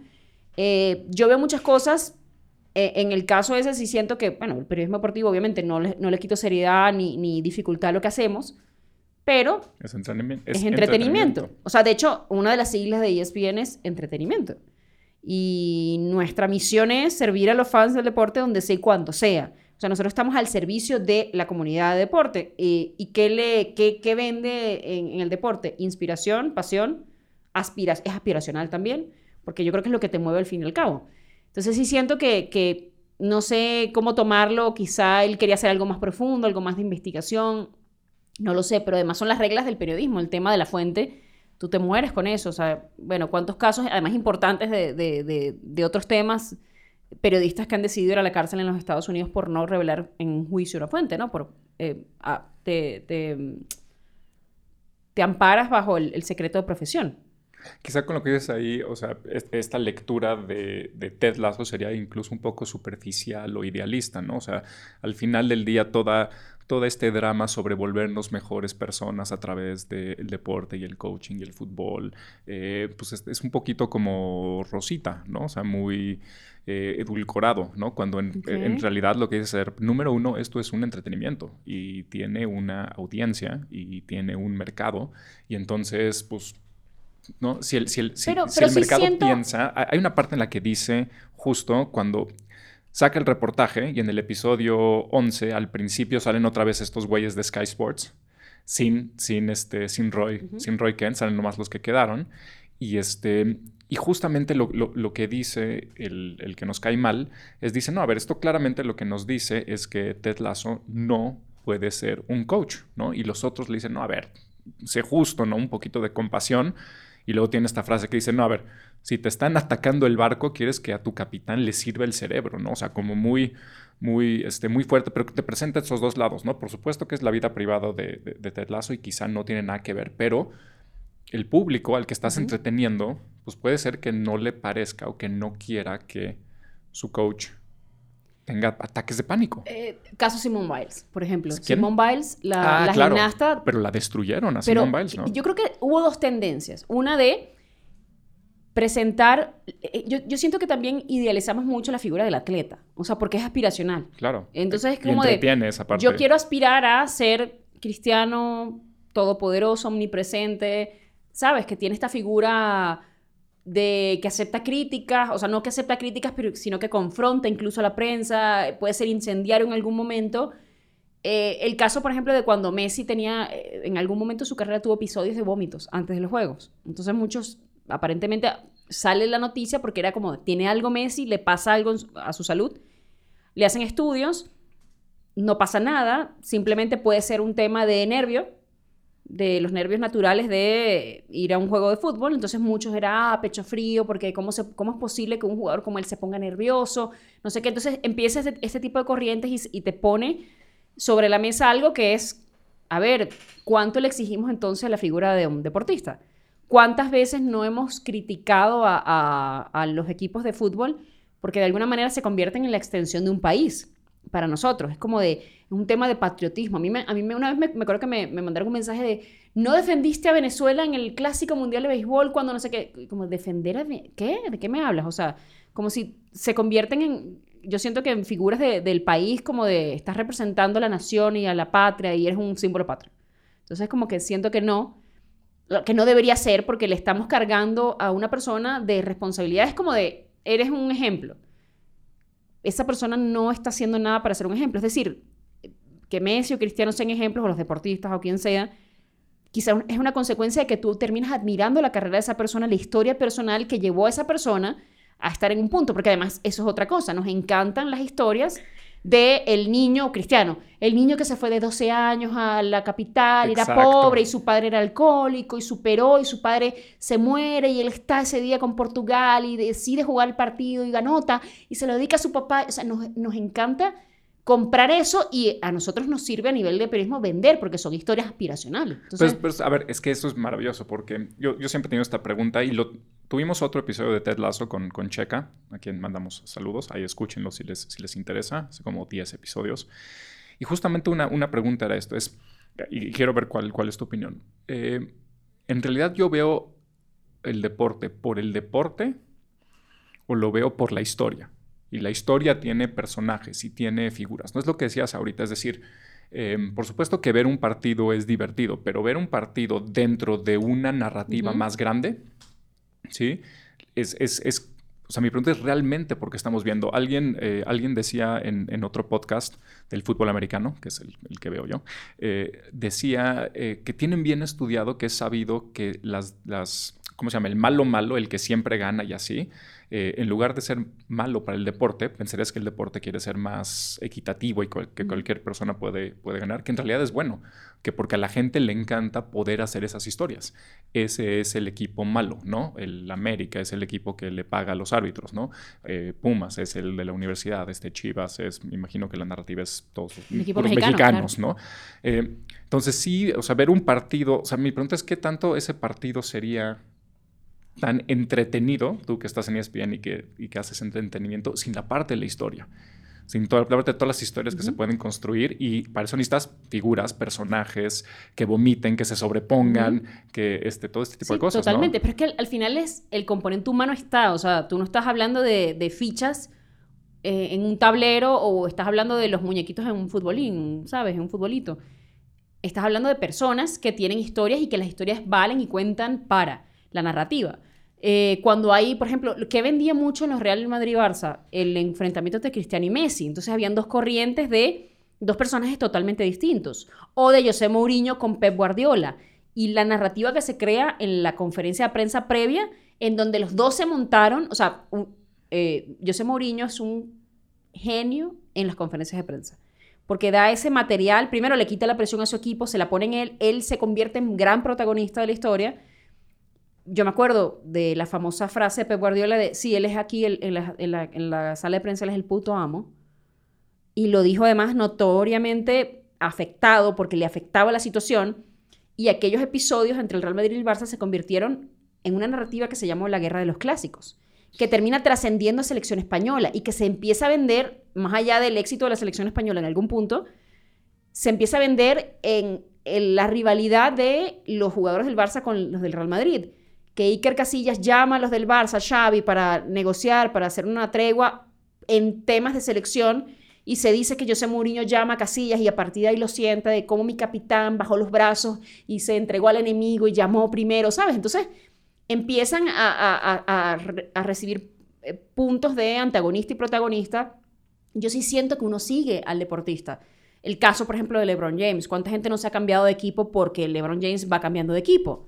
Eh, yo veo muchas cosas, eh, en el caso ese sí siento que, bueno, el periodismo deportivo obviamente no le, no le quito seriedad ni, ni dificultad a lo que hacemos, pero Es, entretenimiento. es, entretenimiento. O sea, de hecho, una de las siglas de ESPN es entretenimiento. Y nuestra misión es servir a los fans del deporte donde sea y cuando sea. O sea, nosotros estamos al servicio de la comunidad de deporte. Eh, ¿Y qué, le, qué, qué vende en, en el deporte? Inspiración, pasión, aspira es aspiracional también, porque yo creo que es lo que te mueve al fin y al cabo. Entonces sí siento que, no sé cómo tomarlo, quizá él quería hacer algo más profundo, algo más de investigación, no lo sé, pero además son las reglas del periodismo, el tema de la fuente, tú te mueres con eso, o sea, bueno, cuántos casos, además importantes de, de, de, de otros temas, periodistas que han decidido ir a la cárcel en los Estados Unidos por no revelar en un juicio una fuente, ¿no? Por, eh, te, amparas bajo el secreto de profesión. Quizá con lo que dices ahí, o sea, es- esta lectura de, de Ted Lasso sería incluso un poco superficial o idealista, ¿no? O sea, al final del día toda, todo este drama sobre volvernos mejores personas a través del deporte y el coaching y el fútbol, eh, pues es, es un poquito como Rosita, ¿no? O sea, muy eh, edulcorado, ¿no? Cuando en, en realidad lo que dice ser, número uno, esto es un entretenimiento y tiene una audiencia y tiene un mercado y entonces, pues ¿no? Si el, si el, si- Pero- si pero el mercado siento- piensa, hay una parte en la que dice justo cuando saca el reportaje y en el episodio 11 al principio salen otra vez estos güeyes de Sky Sports sin, sin, este, sin, Roy, sin Roy Kent, salen nomás los que quedaron y este... Y justamente lo, lo- lo que dice el, el que nos cae mal es, dice, no, a ver, esto claramente lo que nos dice es que Ted Lasso no puede ser un coach, ¿no? Y los otros le dicen, no, a ver, sé justo, ¿no? Un poquito de compasión. Y luego tiene esta frase que dice, no, a ver, si te están atacando el barco, quieres que a tu capitán le sirva el cerebro, ¿no? O sea, como muy, muy, este, muy fuerte, pero que te presenta esos dos lados, ¿no? Por supuesto que es la vida privada de, de, de Ted Lasso y quizá no tiene nada que ver, pero el público al que estás entreteniendo, pues puede ser que no le parezca o que no quiera que su coach tenga ataques de pánico. Eh, caso Simone Biles, por ejemplo. ¿Quién? Simone Biles, la, Ah, la claro, gimnasta Pero la destruyeron a Pero Simone Biles, ¿no? yo creo que hubo dos tendencias. Una de presentar, eh, yo, yo siento que también idealizamos mucho la figura del atleta, o sea, porque es aspiracional. Claro. Entonces es como de, esa parte. yo quiero aspirar a ser cristiano, todopoderoso, omnipresente, ¿sabes? Que tiene esta figura de que acepta críticas, o sea, no que acepta críticas, pero, sino que confronta incluso a la prensa, puede ser incendiario en algún momento. Eh, el caso, por ejemplo, de cuando Messi tenía, eh, en algún momento de su carrera tuvo episodios de vómitos antes de los Juegos. Entonces muchos, aparentemente, sale la noticia porque era como, tiene algo Messi, le pasa algo a su salud, le hacen estudios, no pasa nada, simplemente puede ser un tema de nervio, de los nervios naturales de ir a un juego de fútbol. Entonces muchos era ah, pecho frío, porque ¿cómo, ¿cómo es posible que un jugador como él se ponga nervioso? No sé qué. Entonces empieza este, este tipo de corrientes y, te pone sobre la mesa algo que es, a ver, ¿cuánto le exigimos entonces a la figura de un deportista? ¿Cuántas veces no hemos criticado a- a los equipos de fútbol porque de alguna manera se convierten en la extensión de un país para nosotros? Es como de un tema de patriotismo. A mí, me, a mí me- una vez me, me acuerdo que me, me mandaron un mensaje de no defendiste a Venezuela en el Clásico Mundial de Béisbol cuando no sé qué. Como defender a... ¿Qué? ¿De qué me hablas? O sea, como si se convierten en... Yo siento que en figuras de- del país como de estás representando a la nación y a la patria y eres un símbolo patrio. Entonces como que siento que no, que no debería ser porque le estamos cargando a una persona de responsabilidades como de, eres un ejemplo. Esa persona no está haciendo nada para ser un ejemplo. Es decir, que Messi o Cristiano sean ejemplos, o los deportistas o quien sea, quizá es una consecuencia de que tú terminas admirando la carrera de esa persona, la historia personal que llevó a esa persona a estar en un punto, porque además eso es otra cosa, nos encantan las historias de el niño cristiano, el niño que se fue de 12 años a la capital, era pobre y su padre era alcohólico y superó y su padre se muere y él está ese día con Portugal y decide jugar el partido y ganota y se lo dedica a su papá. O sea, nos, nos encanta comprar eso y a nosotros nos sirve a nivel de periodismo vender porque son historias aspiracionales. Entonces, Pues, pues, a ver, es que eso es maravilloso porque yo, yo siempre he tenido esta pregunta y lo, tuvimos otro episodio de Ted Lasso con, con Checa, a quien mandamos saludos. Ahí escúchenlo si les, si les interesa, hace como 10 episodios. Y justamente una, una pregunta era esto, es, y quiero ver cuál, cuál es tu opinión. Eh, en realidad yo veo el deporte por el deporte o lo veo por la historia. Y la historia tiene personajes y tiene figuras. No es lo que decías ahorita, es decir, eh, por supuesto que ver un partido es divertido, pero ver un partido dentro de una narrativa más grande, ¿sí? Es, es, es- o sea, mi pregunta es realmente porque estamos viendo. Alguien, eh, alguien decía en, en otro podcast del fútbol americano, que es el, el que veo yo, eh, decía eh, que tienen bien estudiado, que es sabido que las, las, ¿cómo se llama? El malo malo, el que siempre gana y así, eh, en lugar de ser malo para el deporte, pensarías que el deporte quiere ser más equitativo y cual- que cualquier persona puede, puede ganar, que en realidad es bueno, que porque a la gente le encanta poder hacer esas historias. Ese es el equipo malo, ¿no? El América es el equipo que le paga a los árbitros, ¿no? Eh, Pumas es el de la universidad, este Chivas es, me imagino que la narrativa es todos mexicano, mexicanos, ¿no? Eh, entonces sí, o sea, ver un partido, o sea, mi pregunta es qué tanto ese partido sería tan entretenido, tú que estás en ESPN y que, y que haces entretenimiento, sin la parte de la historia. Sin toda la parte de todas las historias que se Ujú. pueden construir y para eso necesitas figuras, personajes que vomiten, que se sobrepongan, que este, todo este tipo Sí, de cosas. ¿no? Totalmente, pero es que al, al final es el componente humano está, o sea, tú no estás hablando de, de fichas eh, en un tablero o estás hablando de los muñequitos en un futbolín, ¿sabes? En un futbolito. Estás hablando de personas que tienen historias y que las historias valen y cuentan para la narrativa. Eh, cuando hay, por ejemplo, lo que vendía mucho en los Real Madrid-Barça, el enfrentamiento entre Cristiano y Messi. Entonces habían dos corrientes de dos personajes totalmente distintos. O de José Mourinho con Pep Guardiola. Y la narrativa que se crea en la conferencia de prensa previa, en donde los dos se montaron, o sea, un- eh, José Mourinho es un genio en las conferencias de prensa. Porque da ese material, primero le quita la presión a su equipo, se la pone en él, él se convierte en gran protagonista de la historia. Yo me acuerdo de la famosa frase de Pep Guardiola de, sí, él es aquí en, la, en la- en la sala de prensa, él es el puto amo. Y lo dijo además notoriamente afectado porque le afectaba la situación. Y aquellos episodios entre el Real Madrid y el Barça se convirtieron en una narrativa que se llamó la Guerra de los Clásicos, que termina trascendiendo a selección española y que se empieza a vender, más allá del éxito de la selección española en algún punto, se empieza a vender en, en la rivalidad de los jugadores del Barça con los del Real Madrid. Que Iker Casillas llama a los del Barça, Xavi, para negociar, para hacer una tregua en temas de selección y se dice que José Mourinho llama a Casillas y a partir de ahí lo sienta de cómo mi capitán bajó los brazos y se entregó al enemigo y llamó primero, ¿sabes? Entonces empiezan a, a- a- a a recibir eh, puntos de antagonista y protagonista. Yo sí siento que uno sigue al deportista. El caso, por ejemplo, de LeBron James. ¿Cuánta gente no se ha cambiado de equipo porque LeBron James va cambiando de equipo?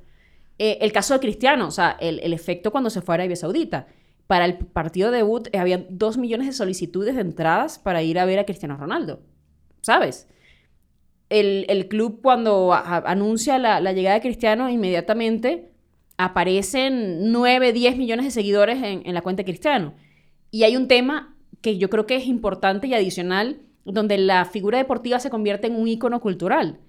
Eh, el caso de Cristiano, o sea, el, el efecto cuando se fue a Arabia Saudita. Para el partido de debut eh, había dos millones de solicitudes de entradas para ir a ver a Cristiano Ronaldo, ¿sabes? El, el club cuando anuncia la, la llegada de Cristiano, inmediatamente aparecen 9, 10 millones de seguidores en, en la cuenta de Cristiano. Y hay un tema que yo creo que es importante y adicional, donde la figura deportiva se convierte en un ícono cultural.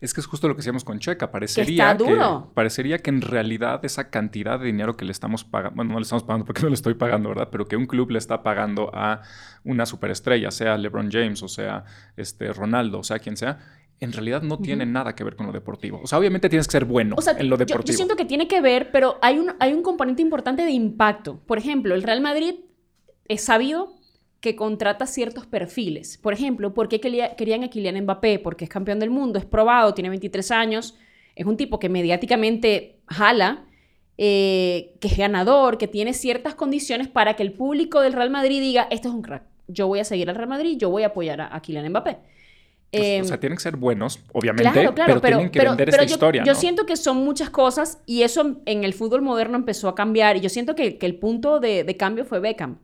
Es que es justo lo que decíamos con Checa. Parecería duro. parecería que en realidad esa cantidad de dinero que le estamos pagando, bueno, no le estamos pagando porque no le estoy pagando, ¿verdad? Pero que un club le está pagando a una superestrella, sea LeBron James o sea este, Ronaldo, o sea quien sea, en realidad no tiene nada que ver con lo deportivo. O sea, obviamente tienes que ser bueno O sea, en lo yo- deportivo. Yo, siento que tiene que ver, pero hay un, hay un componente importante de impacto. Por ejemplo, el Real Madrid es sabido que contrata ciertos perfiles. Por ejemplo, ¿por qué quería- querían a Kylian Mbappé? Porque es campeón del mundo, es probado, tiene 23 años, es un tipo que mediáticamente jala, eh, que es ganador, que tiene ciertas condiciones para que el público del Real Madrid diga, este es un crack, yo voy a seguir al Real Madrid, yo voy a apoyar a, a Kylian Mbappé. Em, o sea, tienen que ser buenos, obviamente, Claro, claro, pero, tienen que pero- vender pero esta yo, historia, yo ¿no? siento que son muchas cosas y eso en el fútbol moderno empezó a cambiar y yo siento que, que el punto de, de cambio fue Beckham,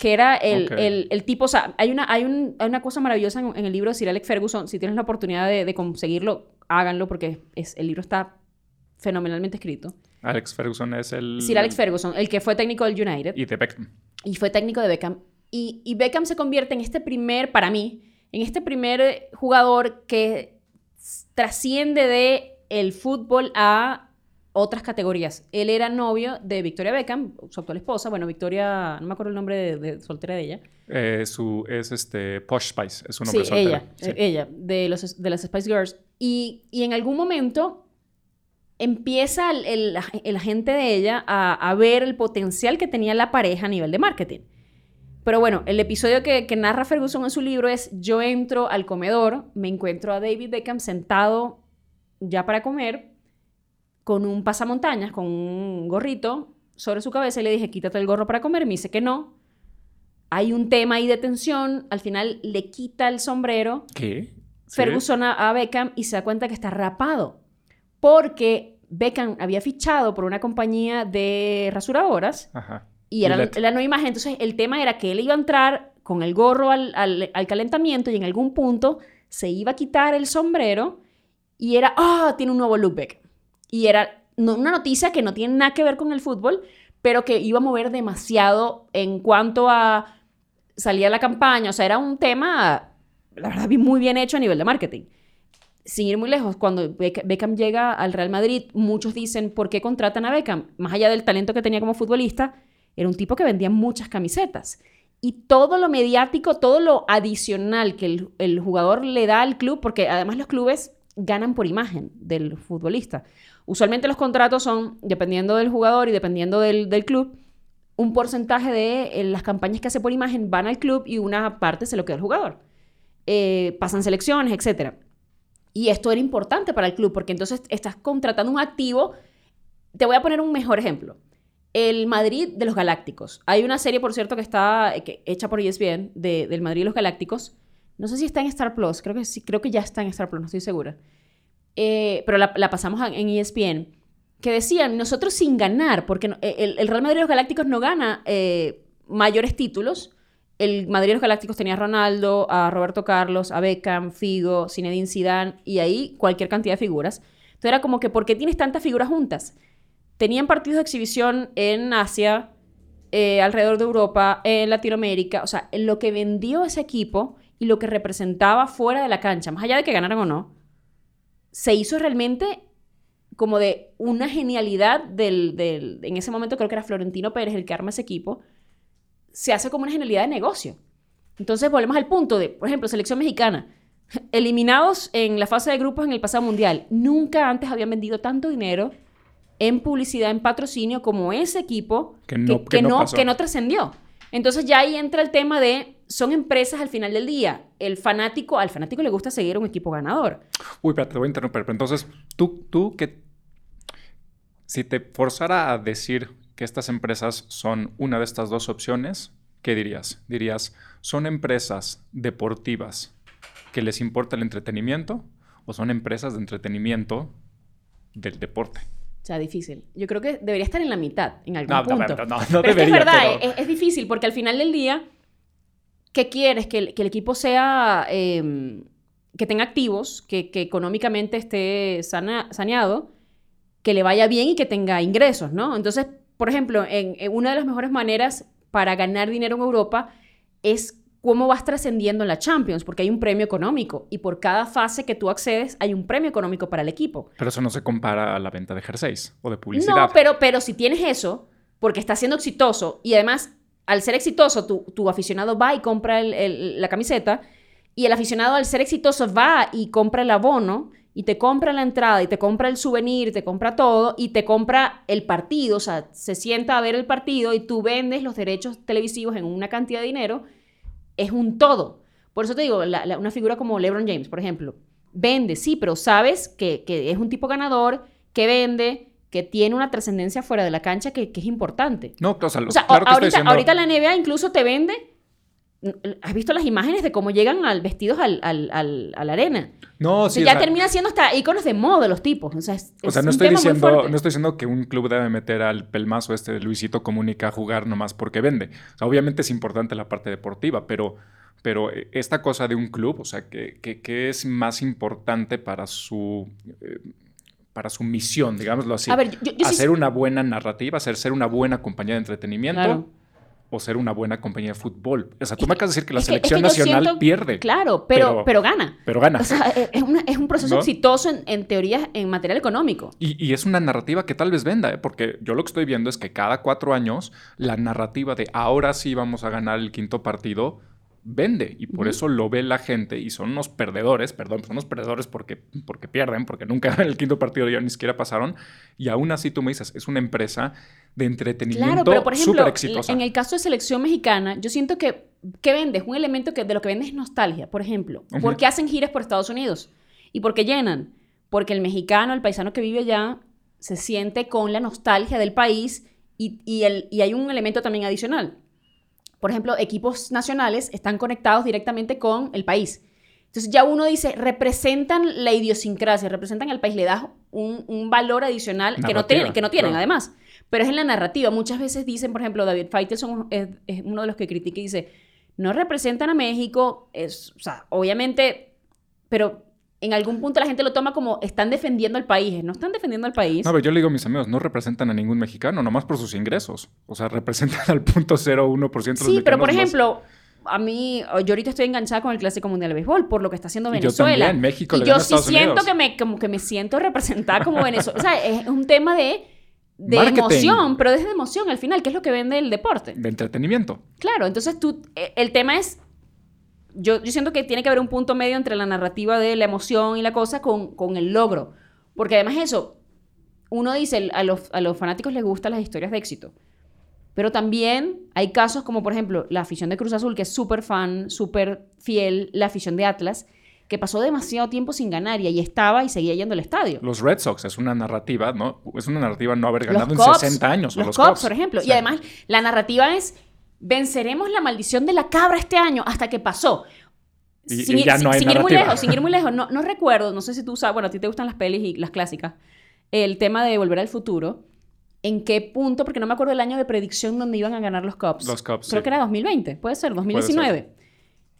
que era el, el- el tipo, o sea, hay una, hay un- hay una cosa maravillosa en, en el libro de Sir Alex Ferguson, si tienes la oportunidad de, de conseguirlo, háganlo porque es, el libro está fenomenalmente escrito. Alex Ferguson es el... Sir Alex Ferguson, el que fue técnico del United Y de Beckham. y fue técnico de Beckham. Y, y Beckham se convierte en este primer, para mí, en este primer jugador que trasciende de el fútbol a otras categorías. Él era novio de Victoria Beckham, su actual esposa. Bueno, Victoria, no me acuerdo el nombre de, de soltera de ella. Eh, su, es este Posh Spice, es un Sí, hombre soltero. ella, Sí. eh, ella, de, los, de las Spice Girls. Y, y en algún momento empieza el, el, el agente de ella a, a ver el potencial que tenía la pareja a nivel de marketing. Pero bueno, el episodio que, que narra Ferguson en su libro es yo entro al comedor, me encuentro a David Beckham sentado ya para comer con un pasamontañas, con un gorrito sobre su cabeza y le dije, quítate el gorro para comer. Me dice que no. Hay un tema ahí de tensión. Al final le quita el sombrero ¿Qué? Ferguson a, a Beckham y se da cuenta que está rapado. Porque Beckham había fichado por una compañía de rasuradoras Ajá. y era Gillette. la nueva imagen. Entonces, el tema era que él iba a entrar con el gorro al, al- al calentamiento y en algún punto se iba a quitar el sombrero y era, ah, tiene un nuevo look Beckham. Y era una noticia que no tiene nada que ver con el fútbol, pero que iba a mover demasiado en cuanto a salía la campaña. O sea, era un tema, la verdad, muy bien hecho a nivel de marketing. Sin ir muy lejos, cuando Beck- Beckham llega al Real Madrid, muchos dicen, ¿por qué contratan a Beckham? Más allá del talento que tenía como futbolista, era un tipo que vendía muchas camisetas. Y todo lo mediático, todo lo adicional que el, el jugador le da al club, porque además los clubes ganan por imagen del futbolista. Usualmente los contratos son, dependiendo del jugador y dependiendo del, del club, un porcentaje de eh, las campañas que hace por imagen van al club y una parte se lo queda al jugador. Eh, pasan selecciones, etc. Y esto era importante para el club porque entonces estás contratando un activo. Te voy a poner un mejor ejemplo. El Madrid de los Galácticos. Hay una serie, por cierto, que está eh, que- hecha por ESPN de, del Madrid de los Galácticos. No sé si está en Star Plus, creo que sí, creo que ya está en Star Plus, no estoy segura. Eh, pero la, la pasamos en ESPN. Que decían, nosotros sin ganar, porque eh, el, el Real Madrid de los Galácticos no gana eh, mayores títulos. El Madrid de los Galácticos tenía a Ronaldo, a Roberto Carlos, a Beckham, Figo, Zinedine Zidane y ahí cualquier cantidad de figuras. Entonces era como que, ¿por qué tienes tantas figuras juntas? Tenían partidos de exhibición en Asia, alrededor de Europa, en Latinoamérica. O sea, lo que vendió ese equipo y lo que representaba fuera de la cancha, más allá de que ganaran o no, se hizo realmente como de una genialidad del, del- en ese momento creo que era Florentino Pérez el que arma ese equipo, se hace como una genialidad de negocio. Entonces volvemos al punto de, por ejemplo, selección mexicana, eliminados en la fase de grupos en el pasado mundial, nunca antes habían vendido tanto dinero en publicidad, en patrocinio, como ese equipo Que no- que, que no no, pasó. que no trascendió. Entonces ya ahí entra el tema de, son empresas al final del día. El fanático, al fanático le gusta seguir a un equipo ganador. Uy, espérate, te voy a interrumpir. Pero entonces, tú, tú que... Si te forzara a decir que estas empresas son una de estas dos opciones, ¿qué dirías? Dirías, ¿son empresas deportivas que les importa el entretenimiento o son empresas de entretenimiento del deporte? O sea, difícil. Yo creo que debería estar en la mitad, en algún No, no, punto. no, no, no pero es que es verdad, pero- es, es difícil porque al final del día, ¿qué quieres? Que el, que el equipo sea, eh, que tenga activos, que, que económicamente esté sana- saneado, que le vaya bien y que tenga ingresos, ¿no? Entonces, por ejemplo, en, en una de las mejores maneras para ganar dinero en Europa es cómo vas trascendiendo en la Champions, porque hay un premio económico y por cada fase que tú accedes hay un premio económico para el equipo. Pero eso no se compara a la venta de jerseys o de publicidad. No, pero, pero si tienes eso, porque estás siendo exitoso y además, al ser exitoso, tu, tu aficionado va y compra la camiseta y el aficionado al ser exitoso va y compra el abono y te compra la entrada y te compra el souvenir, te compra todo y te compra el partido, o sea, se sienta a ver el partido y tú vendes los derechos televisivos en una cantidad de dinero, es un todo. Por eso te digo, una figura como LeBron James, por ejemplo, vende, sí, pero sabes que, que es un tipo ganador, que vende, que tiene una trascendencia fuera de la cancha que, que es importante. No, o sea, lo- O sea, claro que ahorita, diciendo- ahorita la NBA incluso te vende ¿Has visto las imágenes de cómo llegan al, vestidos al, al- al- a la arena? No, O sea, sí. ya o sea, termina siendo hasta íconos de moda los tipos. O sea, es, O sea, es no estoy, diciendo, no estoy diciendo que un club debe meter al pelmazo este de Luisito Comunica a jugar nomás porque vende. O sea, obviamente es importante la parte deportiva, pero, pero eh, esta cosa de un club, o sea, que, que- que es más importante para su, eh, para su misión, digámoslo así. A ver, yo- yo sí- hacer una buena narrativa, hacer ser una buena compañía de entretenimiento. Claro. O ser una buena compañía de fútbol. O sea, tú me acabas de decir que la es que- es selección que nacional siento- pierde. Claro, pero, Pero- pero, gana. Pero gana. O sea, es, es una- es un proceso ¿No? exitoso en, en teoría en material económico. Y, y es una narrativa que tal vez venda, ¿eh? porque yo lo que estoy viendo es que cada cuatro años la narrativa de ahora sí vamos a ganar el quinto partido vende y por eso lo ve la gente y son unos perdedores, perdón, son unos perdedores porque, porque pierden, porque nunca en el quinto partido ya ni siquiera pasaron y aún así tú me dices, es una empresa de Claro, entretenimiento pero por ejemplo, exitosa. en el caso de selección mexicana, yo siento que ¿qué vende? Es un elemento que de lo que vende es nostalgia, por ejemplo. Ujú. ¿Por qué hacen giras por Estados Unidos? ¿Y por qué llenan? Porque el mexicano, el paisano que vive allá, se siente con la nostalgia del país y, y el, y hay un elemento también adicional. Por ejemplo, equipos nacionales están conectados directamente con el país. Entonces ya uno dice, representan la idiosincrasia, representan el país, le das un, un valor adicional que no, tienen, que no tienen claro. además. Pero es en la narrativa. Muchas veces dicen, por ejemplo, David Faitelson es, es uno de los que critica y dice, no representan a México, es, o sea, obviamente, pero en algún punto la gente lo toma como están defendiendo al país, no están defendiendo al país. No, pero yo le digo a mis amigos, no representan a ningún mexicano, nomás por sus ingresos. O sea, representan al punto 0,1% de los Sí, pero por los- ejemplo, a mí, yo ahorita estoy enganchada con el Clásico Mundial de Béisbol por lo que está haciendo Y yo Venezuela. también, México y yo gana a sí Estados siento Unidos. que me, como que me siento representada como Venezuela. O sea, es un tema de, de Marketing. emoción, pero desde emoción al final, que es lo que vende el deporte. de entretenimiento. Claro, entonces tú, eh, el tema es, yo, yo siento que tiene que haber un punto medio entre la narrativa de la emoción y la cosa con, con el logro. Porque además eso, uno dice, a los, a los fanáticos les gustan las historias de éxito. Pero también hay casos como, por ejemplo, la afición de Cruz Azul, que es súper fan, súper fiel, la afición de Atlas, que pasó demasiado tiempo sin ganar y ahí estaba y seguía yendo al estadio. Los Red Sox es una narrativa, ¿no? Es una narrativa no haber ganado los en Cubs, 60 años. Los, los Cubs, Cubs, por ejemplo. Sí. Y además, la narrativa es: venceremos la maldición de la cabra este año hasta que pasó. Y- sin y ya sin- no hay sin ir muy lejos, sin ir muy lejos. No, no recuerdo, no sé si tú sabes, bueno, a ti te gustan las pelis y las clásicas. El tema de Volver al Futuro. ¿En qué punto? Porque no me acuerdo el año de predicción donde iban a ganar los Cubs. Los Cubs, Creo sí. que era 2020, puede ser, 2019.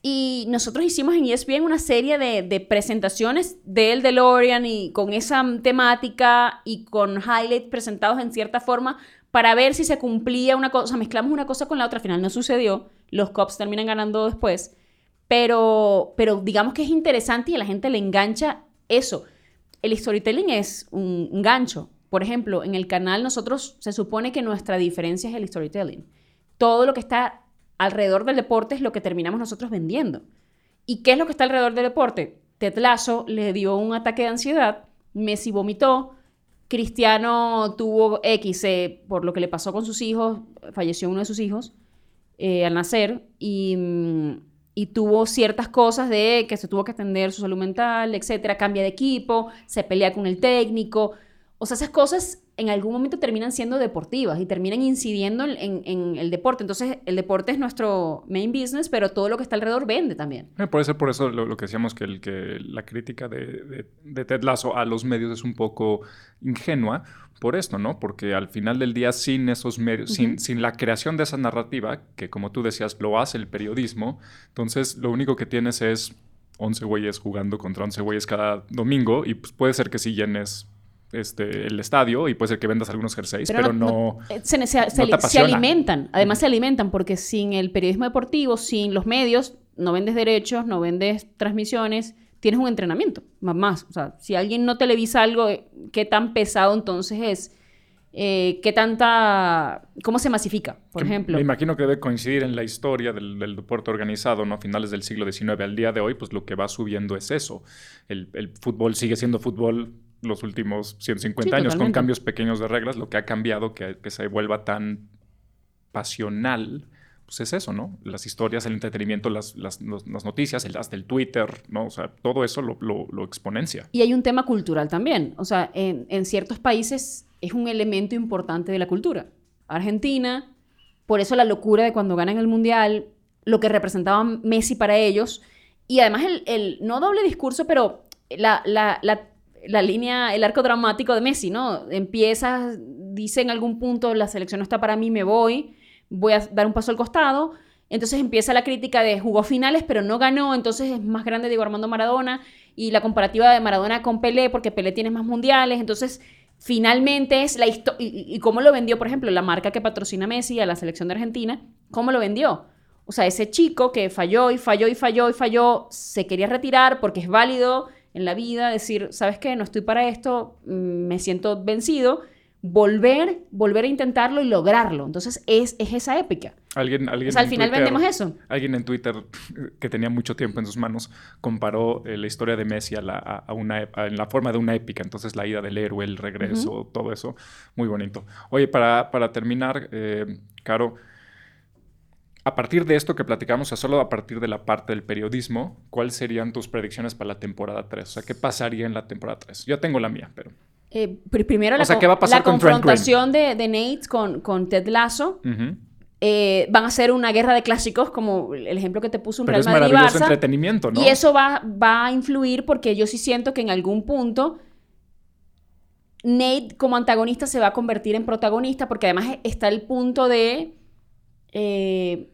Y nosotros hicimos en ESPN una serie de, de presentaciones del DeLorean y con esa temática y con highlights presentados en cierta forma para ver si se cumplía una cosa. Mezclamos una cosa con la otra. Al final no sucedió. Los Cubs terminan ganando después. Pero, pero digamos que es interesante y a la gente le engancha eso. El storytelling es un, un gancho. Por ejemplo, en el canal nosotros se supone que nuestra diferencia es el storytelling. Todo lo que está alrededor del deporte es lo que terminamos nosotros vendiendo. ¿Y qué es lo que está alrededor del deporte? Ted Lasso le dio un ataque de ansiedad, Messi vomitó, Cristiano tuvo X eh, por lo que le pasó con sus hijos, falleció uno de sus hijos eh, al nacer y, mm, y tuvo ciertas cosas de que se tuvo que atender su salud mental, etcétera, cambia de equipo, se pelea con el técnico. O sea, esas cosas en algún momento terminan siendo deportivas y terminan incidiendo en, en- en el deporte. Entonces, el deporte es nuestro main business, pero todo lo que está alrededor vende también. Eh, Puede ser por eso lo, lo que decíamos que, el, que la crítica de, de, de Ted Lasso a los medios es un poco ingenua por esto, ¿no? Porque al final del día, sin esos medios, sin, sin la creación de esa narrativa, que como tú decías, lo hace el periodismo, entonces lo único que tienes es 11 güeyes jugando contra 11 güeyes cada domingo y pues puede ser que sí llenes este, el estadio y puede ser que vendas algunos jerseys, pero, no... se, se- se- no te se alimentan. Además, se alimentan porque sin el periodismo deportivo, sin los medios, no vendes derechos, no vendes transmisiones, tienes un entrenamiento, más más. O sea, si alguien no televisa algo, eh, ¿qué tan pesado entonces es? Eh, ¿Qué tanta... ¿Cómo se masifica, por Que ejemplo? Me imagino que debe coincidir en la historia del, del deporte organizado, ¿no? A finales del siglo XIX al día de hoy, pues lo que va subiendo es eso. El, el fútbol sigue siendo fútbol los últimos 150 Sí, años, con cambios pequeños de reglas. Lo que ha cambiado, que, que se vuelva tan pasional, pues es eso, ¿no? Las historias, el entretenimiento, las, las, las noticias, el, hasta el Twitter, ¿no? O sea, todo eso lo, lo- lo exponencia. Y hay un tema cultural también. O sea, en, en ciertos países es un elemento importante de la cultura. Argentina, por eso la locura de cuando ganan el Mundial, lo que representaba Messi para ellos. Y además el, el no doble discurso, pero la, la, la, la línea, el arco dramático de Messi, ¿no? Empieza, dice en algún punto, la selección no está para mí, me voy, voy a dar un paso al costado. Entonces empieza la crítica de jugó finales, pero no ganó, entonces es más grande Diego Armando Maradona y la comparativa de Maradona con Pelé, porque Pelé tiene más mundiales, entonces finalmente es la historia, y, y, cómo lo vendió, por ejemplo, la marca que patrocina Messi a la selección de Argentina, ¿cómo lo vendió? O sea, ese chico que falló y falló y falló y falló, se quería retirar porque es válido en la vida decir, ¿sabes qué? No estoy para esto, mm, me siento vencido volver, volver a intentarlo y lograrlo. Entonces es, es esa épica. Alguien, alguien O sea, al final Twitter- vendemos eso. Alguien en Twitter que tenía mucho tiempo en sus manos comparó eh, la historia de Messi a la, a, a una, a- en la forma de una épica. Entonces, la ida del héroe, el regreso, todo eso, muy bonito. Oye, para, para terminar, eh, Caro, a partir de esto que platicamos, o sea, solo a partir de la parte del periodismo, ¿cuáles serían tus predicciones para la temporada 3? O sea, ¿qué pasaría en la temporada 3? Yo tengo la mía, pero... Eh, pr- primero O la, sea, con- ¿qué va a pasar la con Trent Green? confrontación de, de Nate con, con Ted Lasso. Eh, van a ser una guerra de clásicos, como el ejemplo que te puso un Pero Real es Madrid maravilloso Barça. entretenimiento, ¿no? Y eso va, va a influir porque yo sí siento que en algún punto Nate como antagonista se va a convertir en protagonista porque además está el punto de, eh,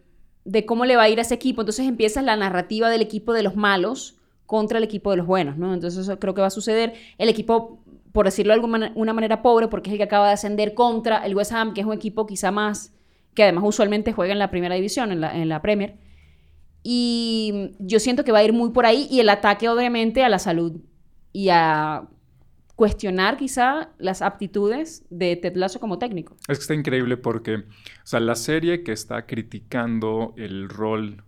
de cómo le va a ir a ese equipo. Entonces empieza la narrativa del equipo de los malos contra el equipo de los buenos, ¿no? Entonces creo que va a suceder. El equipo, por decirlo de alguna una manera pobre, porque es el que acaba de ascender contra el West Ham, que es un equipo quizá más, que además usualmente juega en la primera división, en la, en la Premier. Y yo siento que va a ir muy por ahí y el ataque obviamente a la salud y a cuestionar quizá las aptitudes de Ted Lasso como técnico. Es que está increíble porque, o sea, la serie que está criticando el rol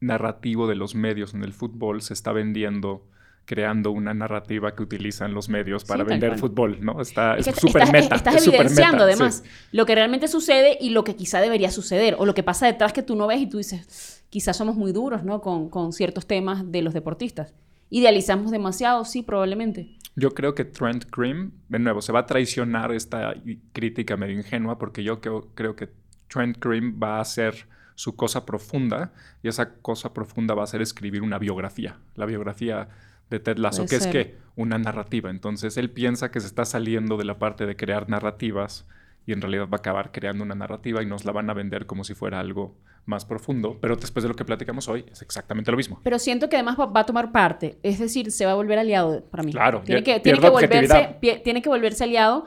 narrativo de los medios en el fútbol se está vendiendo creando una narrativa que utilizan los medios para Sí, vender cual. fútbol, ¿no? Está Es súper estás, meta. estás es evidenciando meta, sí. además lo que realmente sucede y lo que quizá debería suceder o lo que pasa detrás que tú no ves y tú dices, quizás somos muy duros, ¿no? Con, con ciertos temas de los deportistas. Idealizamos demasiado, sí, probablemente. Yo creo que Trent Grimm, de nuevo, se va a traicionar esta crítica medio ingenua porque yo creo, creo que Trent Grimm va a hacer su cosa profunda y esa cosa profunda va a ser escribir una biografía, la biografía de Ted Lasso, que es que una narrativa. Entonces él piensa que se está saliendo de la parte de crear narrativas y en realidad va a acabar creando una narrativa y nos la van a vender como si fuera algo más profundo, pero después de lo que platicamos hoy es exactamente lo mismo. Pero siento que además va, a tomar parte, es decir, se va a volver aliado para mí. Claro, tiene que, tiene que, volverse, tiene que volverse aliado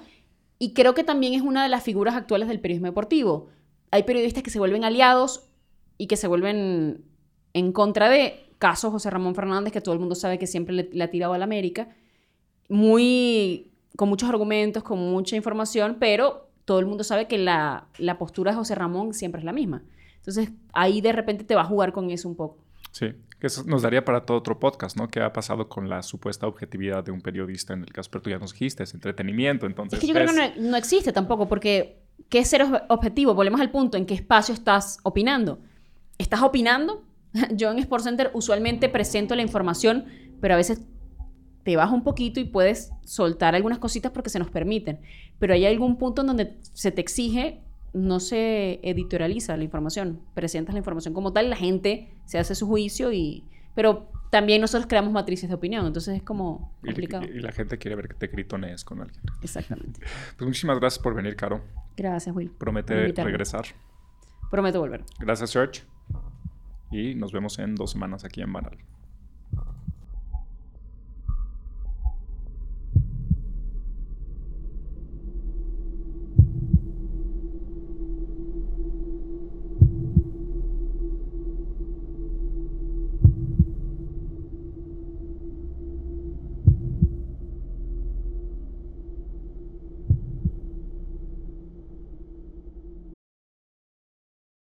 y creo que también es una de las figuras actuales del periodismo deportivo. Hay periodistas que se vuelven aliados y que se vuelven en contra de caso José Ramón Fernández, que todo el mundo sabe que siempre le, le ha tirado a la América, muy con muchos argumentos, con mucha información, pero todo el mundo sabe que la, la postura de José Ramón siempre es la misma. Entonces ahí de repente te va a jugar con eso un poco. Sí, que eso nos daría para todo otro podcast, ¿no? ¿Qué ha pasado con la supuesta objetividad de un periodista en el caso? Pero tú ya nos dijiste, es entretenimiento, entonces... Es que yo creo que no, no existe tampoco, porque ¿qué es ser ob- objetivo? Volvemos al punto, ¿en qué espacio estás opinando? ¿Estás opinando? Yo en SportsCenter usualmente presento la información, pero a veces te baja un poquito y puedes soltar algunas cositas porque se nos permiten. Pero hay algún punto en donde se te exige, no se editorializa la información, presentas la información como tal, la gente se hace su juicio y... Pero también nosotros creamos matrices de opinión, entonces es como Y, complicado. y- y la gente quiere ver que te gritonees con alguien. Exactamente. Pues muchísimas gracias por venir, Caro. Gracias, Will. Promete regresar. Prometo volver. Gracias, Serge. Y nos vemos en dos semanas aquí en Banal.